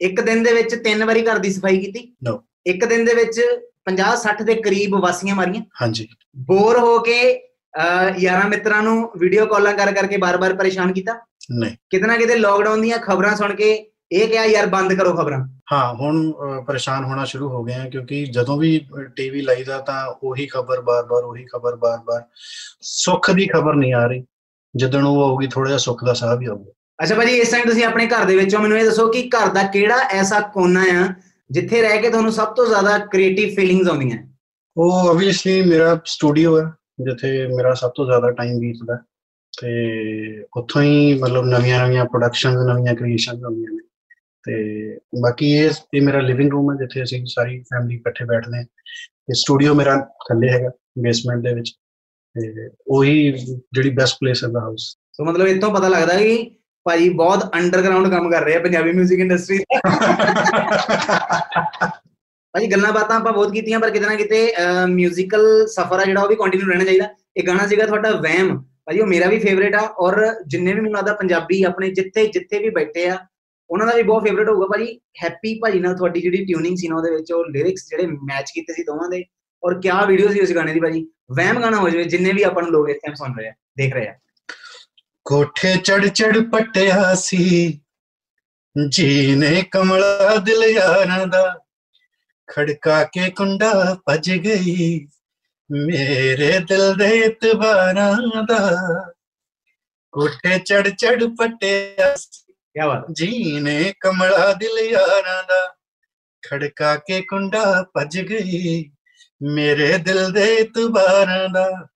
ਇੱਕ ਦਿਨ ਦੇ ਵਿੱਚ ਤਿੰਨ ਵਾਰੀ ਘਰ ਦੀ ਸਫ਼ਾਈ ਕੀਤੀ। No. ਇੱਕ ਦਿਨ ਦੇ ਵਿੱਚ 50 60 ਦੇ ਕਰੀਬ ਵਾਸੀਆਂ ਮਾਰੀਆਂ। ਹਾਂਜੀ। ਬੋਰ ਹੋ ਕੇ ਯਾਰਾਂ ਮਿੱਤਰਾਂ ਨੂੰ ਵੀਡੀਓ ਕਾਲਾਂ ਕਰ ਕਰਕੇ ਬਾਰ-ਬਾਰ ਪਰੇਸ਼ਾਨ ਕੀਤਾ। ਨਹੀਂ। ਕਿਤੇ ਨਾ ਕਿਤੇ ਲਾਕਡਾਊਨ ਦੀਆਂ ਖਬਰਾਂ ਸੁਣ ਕੇ ਇਹ ਕਿਹਾ ਯਾਰ ਬੰਦ ਕਰੋ ਖਬਰਾਂ। ਹਾਂ ਹੁਣ ਪਰੇਸ਼ਾਨ ਹੋਣਾ ਸ਼ੁਰੂ ਹੋ ਗਏ ਆ ਕਿਉਂਕਿ ਜਦੋਂ ਵੀ ਟੀਵੀ ਲਾਈਦਾ ਤਾਂ ਉਹੀ ਖਬਰ ਬਾਰ-ਬਾਰ ਉਹੀ ਖਬਰ ਬਾਰ-ਬਾਰ। ਸੁੱਖ ਦੀ ਖਬਰ ਨਹੀਂ ਆ ਰਹੀ। ਜਦੋਂ ਉਹ ਆਊਗੀ ਥੋੜਾ ਜਿਹਾ ਸੁੱਖ ਦਾ ਸਾਹ ਵੀ ਆਊਗਾ। ਅੱਛਾ ਭਾਜੀ ਇਸ ਟਾਈਮ ਤੁਸੀਂ ਆਪਣੇ ਘਰ ਦੇ ਵਿੱਚੋਂ ਮੈਨੂੰ ਇਹ ਦੱਸੋ ਕਿ ਘਰ ਦਾ ਕਿਹੜਾ ਐਸਾ ਕੋਨਾ ਆ ਜਿੱਥੇ ਰਹਿ ਕੇ ਤੁਹਾਨੂੰ ਸਭ ਤੋਂ ਜ਼ਿਆਦਾ ਕ੍ਰੀਏਟਿਵ ਫੀਲਿੰਗਸ ਆਉਂਦੀਆਂ? ਉਹ ਆਬਵੀਅਸਲੀ ਮੇਰਾ ਸਟੂਡੀਓ ਹੈ ਜਿੱਥੇ ਮੇਰਾ ਸਭ ਤੋਂ ਜ਼ਿਆਦਾ ਟਾਈਮ ਬੀਤਦਾ। ਤੇ ਉੱਥੋਂ ਹੀ ਮਤਲਬ ਨਵੀਆਂ-ਨਵੀਆਂ ਪ੍ਰੋਡਕਸ਼ਨਸ ਨਵੀਆਂ ਕ੍ਰੀਏਸ਼ਨਸ ਹੁੰਦੀਆਂ ਨੇ। ਤੇ ਬਾਕੀ ਇਹ ਇਹ ਮੇਰਾ ਲਿਵਿੰਗ ਰੂਮ ਹੈ, ਜਿੱਥੇ ਅਸੀਂ ਸਾਰੀ ਫੈਮਿਲੀ ਇਕੱਠੇ ਬੈਠਦੇ ਹਾਂ। ਤੇ ਸਟੂਡੀਓ ਮੇਰਾ ਥੱਲੇ ਹੈਗਾ ਬੇਸਮੈਂਟ ਦੇ ਵਿੱਚ। ਤੇ ਉਹੀ ਜਿਹੜੀ ਬੈਸਟ ਪਲੇਸ ਹੈ ਦਾ ਹਾਊਸ ਸੋ ਮਤਲਬ ਇਤੋਂ ਪਤਾ ਲੱਗਦਾ ਕਿ ਭਾਜੀ ਬਹੁਤ ਅੰਡਰਗਰਾਉਂਡ ਕੰਮ ਕਰ ਰਹੇ ਆ ਪੰਜਾਬੀ 뮤직 ਇੰਡਸਟਰੀ ਭਾਜੀ ਗੱਲਾਂ ਬਾਤਾਂ ਆਪਾਂ ਬਹੁਤ ਕੀਤੀਆਂ, ਪਰ ਕਿਤੇ ਨਾ ਕਿਤੇ ਮਿਊਜ਼ੀਕਲ ਸਫ਼ਰ ਆ ਜਿਹੜਾ, ਉਹ ਵੀ ਕੰਟੀਨਿਊ ਰਹਿਣਾ ਚਾਹੀਦਾ। ਇਹ ਗਾਣਾ ਸੀਗਾ ਤੁਹਾਡਾ ਵਹਿਮ। ਭਾਜੀ ਉਹ ਮੇਰਾ ਵੀ ਫੇਵਰੇਟ ਆ, ਔਰ ਜਿੰਨੇ ਵੀ ਮੈਨੂੰ ਲੱਗਦਾ ਪੰਜਾਬੀ ਆਪਣੇ ਜਿੱਥੇ ਜਿੱਥੇ ਵੀ ਬੈਠੇ ਆ ਉਹਨਾਂ ਦਾ ਵੀ ਬਹੁਤ ਫੇਵਰੇਟ ਹੋਊਗਾ ਭਾਜੀ। ਹੈਪੀ ਭਾਜੀ ਨਾਲ ਤੁਹਾਡੀ ਜਿਹੜੀ ਟਿਊਨਿੰਗ ਸੀ ਨਾ, ਉਹਦੇ ਵਿੱਚ ਉਹ ਲਿਰਿਕਸ ਜਿਹੜੇ ਮੈਚ ਕੀਤੇ ਸੀ ਦੋਵਾਂ ਦੇ। ਔਰ ਕਿਆ ਵੀਡੀਓ ਸੀ ਉਸ ਗਾਣੇ ਦੀ ਭਾਜੀ। ਵਹਿਮ ਗਾਣਾ ਹੋ ਜਾਵੇ, ਜਿੰਨੇ ਵੀ ਆਪਾਂ ਨੂੰ ਲੋਕ ਇਸ ਟਾਈਮ ਸੁਣ ਰਹੇ ਆ, ਦੇਖ ਰਹੇ ਆ। ਕੋਠੇ ਚੜ ਚੜ ਪਟਿਆ ਸੀ। ਜੀਨੇ ਕਮਲਾ ਦਿਲ ਯਾਰਾਂ ਦਾ ਖੜਕਾ ਕੇ ਕੁੰਡਾ ਭੱਜ ਗਈ। ਮੇਰੇ ਦਿਲ ਦੇ ਇਤਬਾਰਾਂ ਦਾ। ਕੋਠੇ ਚੜ ਚੜ ਪਟਿਆ ਸੀ ਕਿਆ ਬਾਤ ਜੀਨੇ ਕਮਲਾ ਦਿਲ ਯਾਰਾਂ ਦਾ, ਖੜਕਾ ਕੇ ਕੁੰਡਾ ਭੱਜ ਗਈ, ਮੇਰੇ ਦਿਲ ਦੇ ਇਤਬਾਰਾਂ ਦਾ।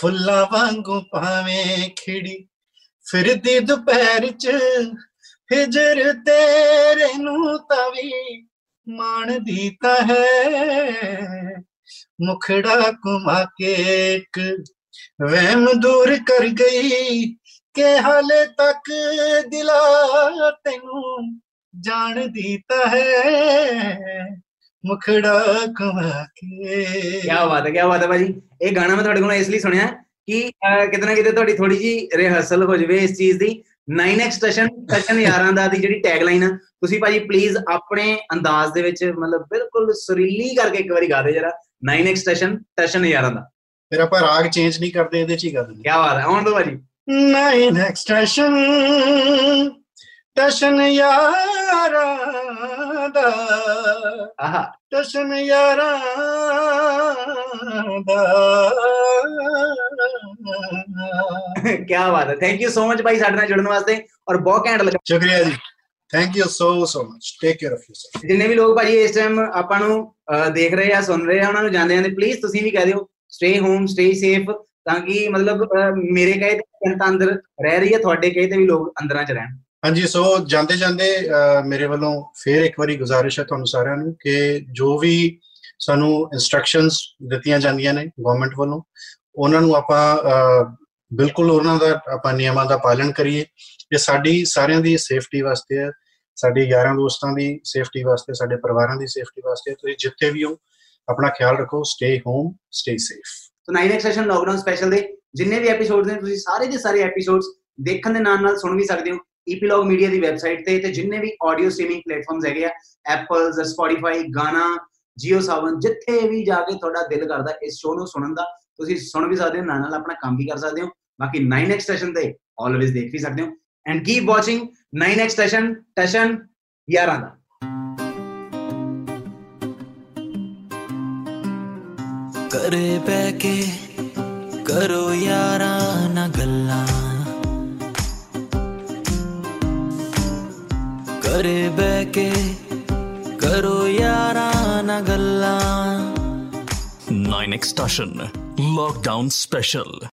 ਫੁੱਲਾਂ ਵਾਂਗੂ ਪਾਵੇਂ ਖਿੜੀ, ਫਿਰਦੀ ਦੁਪਹਿਰ ਚ ਹਿਜਰ ਤੇਰੇ ਨੂੰ ਤਵੀ ਮਾਣਦੀ ਤਾਂ ਹੈ। ਮੁਖੜਾ ਕੁਮਾ ਕੇ ਇੱਕ ਵਹਿਮ ਦੂਰ ਕਰ ਗਈ ਕਿ ਹਾਲੇ ਤੱਕ ਦਿਲਾ ਤੈਨੂੰ ਜਾਣਦੀ ਤਾਂ ਹੈ। ਮੁਖੜਾ ਕੁਮਾ ਕੇ। ਕਿਆ ਬਾਤ ਹੈ ਕਿਆ ਬਾਤ ਹੈ ਭਾਜੀ। ਇਹ ਗਾਣਾ ਮੈਂ ਤੁਹਾਡੇ ਕੋਲੋਂ ਇਸ ਲਈ ਸੁਣਿਆ ਕਿ ਅਹ, ਕਿਤੇ ਤੁਹਾਡੀ ਥੋੜੀ ਜੀ ਰਿਹਰਸਲ ਹੋ ਜਵੇ ਇਸ ਚੀਜ਼ ਦੀ। 9x ਸਟੇਸ਼ਨ ਸਟੇਸ਼ਨ ਯਾਰਾਂ ਦਾ ਦੀ ਜਿਹੜੀ ਟੈਗਲਾਈਨ ਆ ਤੁਸੀਂ ਭਾਜੀ ਪਲੀਜ਼ ਆਪਣੇ ਅੰਦਾਜ਼ ਦੇ ਵਿੱਚ ਮਤਲਬ ਬਿਲਕੁਲ ਸੁਰੀਲੀ ਕਰਕੇ ਇੱਕ ਵਾਰੀ ਗਾ ਦੇ ਜਰਾ। 9x ਸਟੇਸ਼ਨ ਸਟੇਸ਼ਨ ਯਾਰਾਂ ਦਾ। ਫਿਰ ਆਪਾਂ ਰਾਗ ਚੇਂਜ ਨਹੀਂ ਕਰਦੇ ਇਹਦੇ ਚ ਹੀ ਕਰ ਦਿੰਦੇ। ਕਿਆ ਬਾਤ ਹੈ ਆਉਣ ਦੋ ਭਾਜੀ। ਨਾਈਨ ਐਕਸਟ੍ਰੈਸ਼ਨ ਟਸ਼ਨ ਯਾਰਾਂ ਦਾ ਆਹਾ। ਟਸ਼ਨ ਯਾਰਾਂ ਦਾ ਕਿਆ ਬਾਤ ਹੈ। ਥੈਂਕ ਯੂ ਸੋ ਮਚ ਭਾਈ ਸਾਡੇ ਨਾਲ ਜੁੜਨ ਵਾਸਤੇ ਔਰ ਬਹੁਤ ਘੈਂਟ ਲੱਗਾ। ਸ਼ੁਕਰੀਆ ਜੀ। Thank you so so much take care of yourself ਜਿੰਨੇ ਵੀ ਲੋਕ ਭਾਜੀ ਇਸ ਟਾਈਮ ਆਪਾਂ ਨੂੰ ਦੇਖ ਰਹੇ ਆ ਸੁਣ ਰਹੇ ਆ ਉਹਨਾਂ ਨੂੰ ਜਾਂਦੇ ਜਾਂਦੇ ਪਲੀਜ਼ ਤੁਸੀਂ ਵੀ ਕਹਿ ਦਿਓ। ਸਟੇ ਹੋਮ ਸਟੇ ਸੇਫ ਤਾਂ ਕਿ ਮਤਲਬ ਅਹ, ਮੇਰੇ ਕਹੇ ਤੇ ਜਨਤਾ ਅੰਦਰ ਰਹਿ ਰਹੀ ਹੈ ਤੁਹਾਡੇ ਕਹੇ ਤੇ ਵੀ ਲੋਕ ਅੰਦਰਾਂ ਚ ਰਹਿਣ। ਹਾਂਜੀ ਸੋ ਜਾਂਦੇ ਜਾਂਦੇ ਅਹ, ਮੇਰੇ ਵੱਲੋਂ ਫੇਰ ਇੱਕ ਵਾਰੀ ਗੁਜ਼ਾਰਿਸ਼ ਹੈ ਤੁਹਾਨੂੰ ਸਾਰਿਆਂ ਨੂੰ ਕਿ ਜੋ ਵੀ ਸਾਨੂੰ ਇਨਸਟਰਕਸ਼ਨਸ ਦਿੱਤੀਆਂ ਜਾਂਦੀਆਂ ਨੇ ਗਵਰਨਮੈਂਟ ਵੱਲੋਂ ਉਹਨਾਂ ਨੂੰ ਆਪਾਂ ਅਹ, ਬਿਲਕੁਲ ਉਹਨਾਂ ਦਾ ਆਪਾਂ ਨਿਯਮਾਂ ਦਾ ਪਾਲਣ ਕਰੀਏ। ਇਹ ਸਾਡੀ ਸਾਰਿਆਂ ਦੀ ਸੇਫਟੀ ਵਾਸਤੇ ਹੈ ਸਾਡੇ ਯਾਰਾਂ ਦੋਸਤਾਂ ਦੀ ਸੇਫਟੀ ਵਾਸਤੇ ਸਾਡੇ ਪਰਿਵਾਰਾਂ ਦੀ ਸੇਫਟੀ ਵਾਸਤੇ। ਤੁਸੀਂ ਜਿੱਥੇ ਵੀ ਹੋ ਆਪਣਾ ਖਿਆਲ ਰੱਖੋ stay home stay safe so 9x session lockdown special ਦੇ ਜਿੰਨੇ ਵੀ ਐਪੀਸੋਡਸ ਨੇ, ਤੁਸੀਂ ਸਾਰੇ ਦੇ ਸਾਰੇ ਐਪੀਸੋਡਸ ਦੇਖਣ ਦੇ ਨਾਲ ਨਾਲ ਸੁਣ ਵੀ ਸਕਦੇ ਹੋ। ਈਪੀਲੌਗ ਮੀਡੀਆ ਦੀ ਵੈਬਸਾਈਟ ਤੇ ਤੇ ਜਿੰਨੇ ਵੀ ਆਡੀਓ ਸਟ੍ਰੀਮਿੰਗ ਪਲੇਟਫਾਰਮਸ ਹੈਗੇ ਆ ਐਪਲ ਸਪੋਟੀਫਾਈ ਗਾਣਾ ਜੀਓ ਸਾਵਨ ਜਿੱਥੇ ਵੀ ਜਾ ਕੇ ਤੁਹਾਡਾ ਦਿਲ ਕਰਦਾ ਇਸ ਸ਼ੋਅ ਨੂੰ ਸੁਣਨ ਦਾ, ਤੁਸੀਂ ਸੁਣ ਵੀ ਸਕਦੇ ਹੋ ਨਾਲ ਨਾਲ ਆਪਣਾ ਕੰਮ ਵੀ ਕਰ ਸਕਦੇ ਹੋ। ਬਾਕੀ 9x ਸੈਸ਼ਨ ਤੇ ਆਲਵੇਜ਼ ਦੇਖ ਵੀ ਸਕਦੇ ਹੋ। And keep watching 9x session tension 11 ਦਾ। ਘਰੇ ਬਹਿ ਕੇ ਕਰੋ ਯਾਰਾਂ ਨਾਲ ਗੱਲਾਂ ਘਰੇ ਬਹਿ ਕੇ ਕਰੋ ਯਾਰਾਂ ਨਾਲ ਗੱਲਾਂ 9 Extortion, Lockdown Special.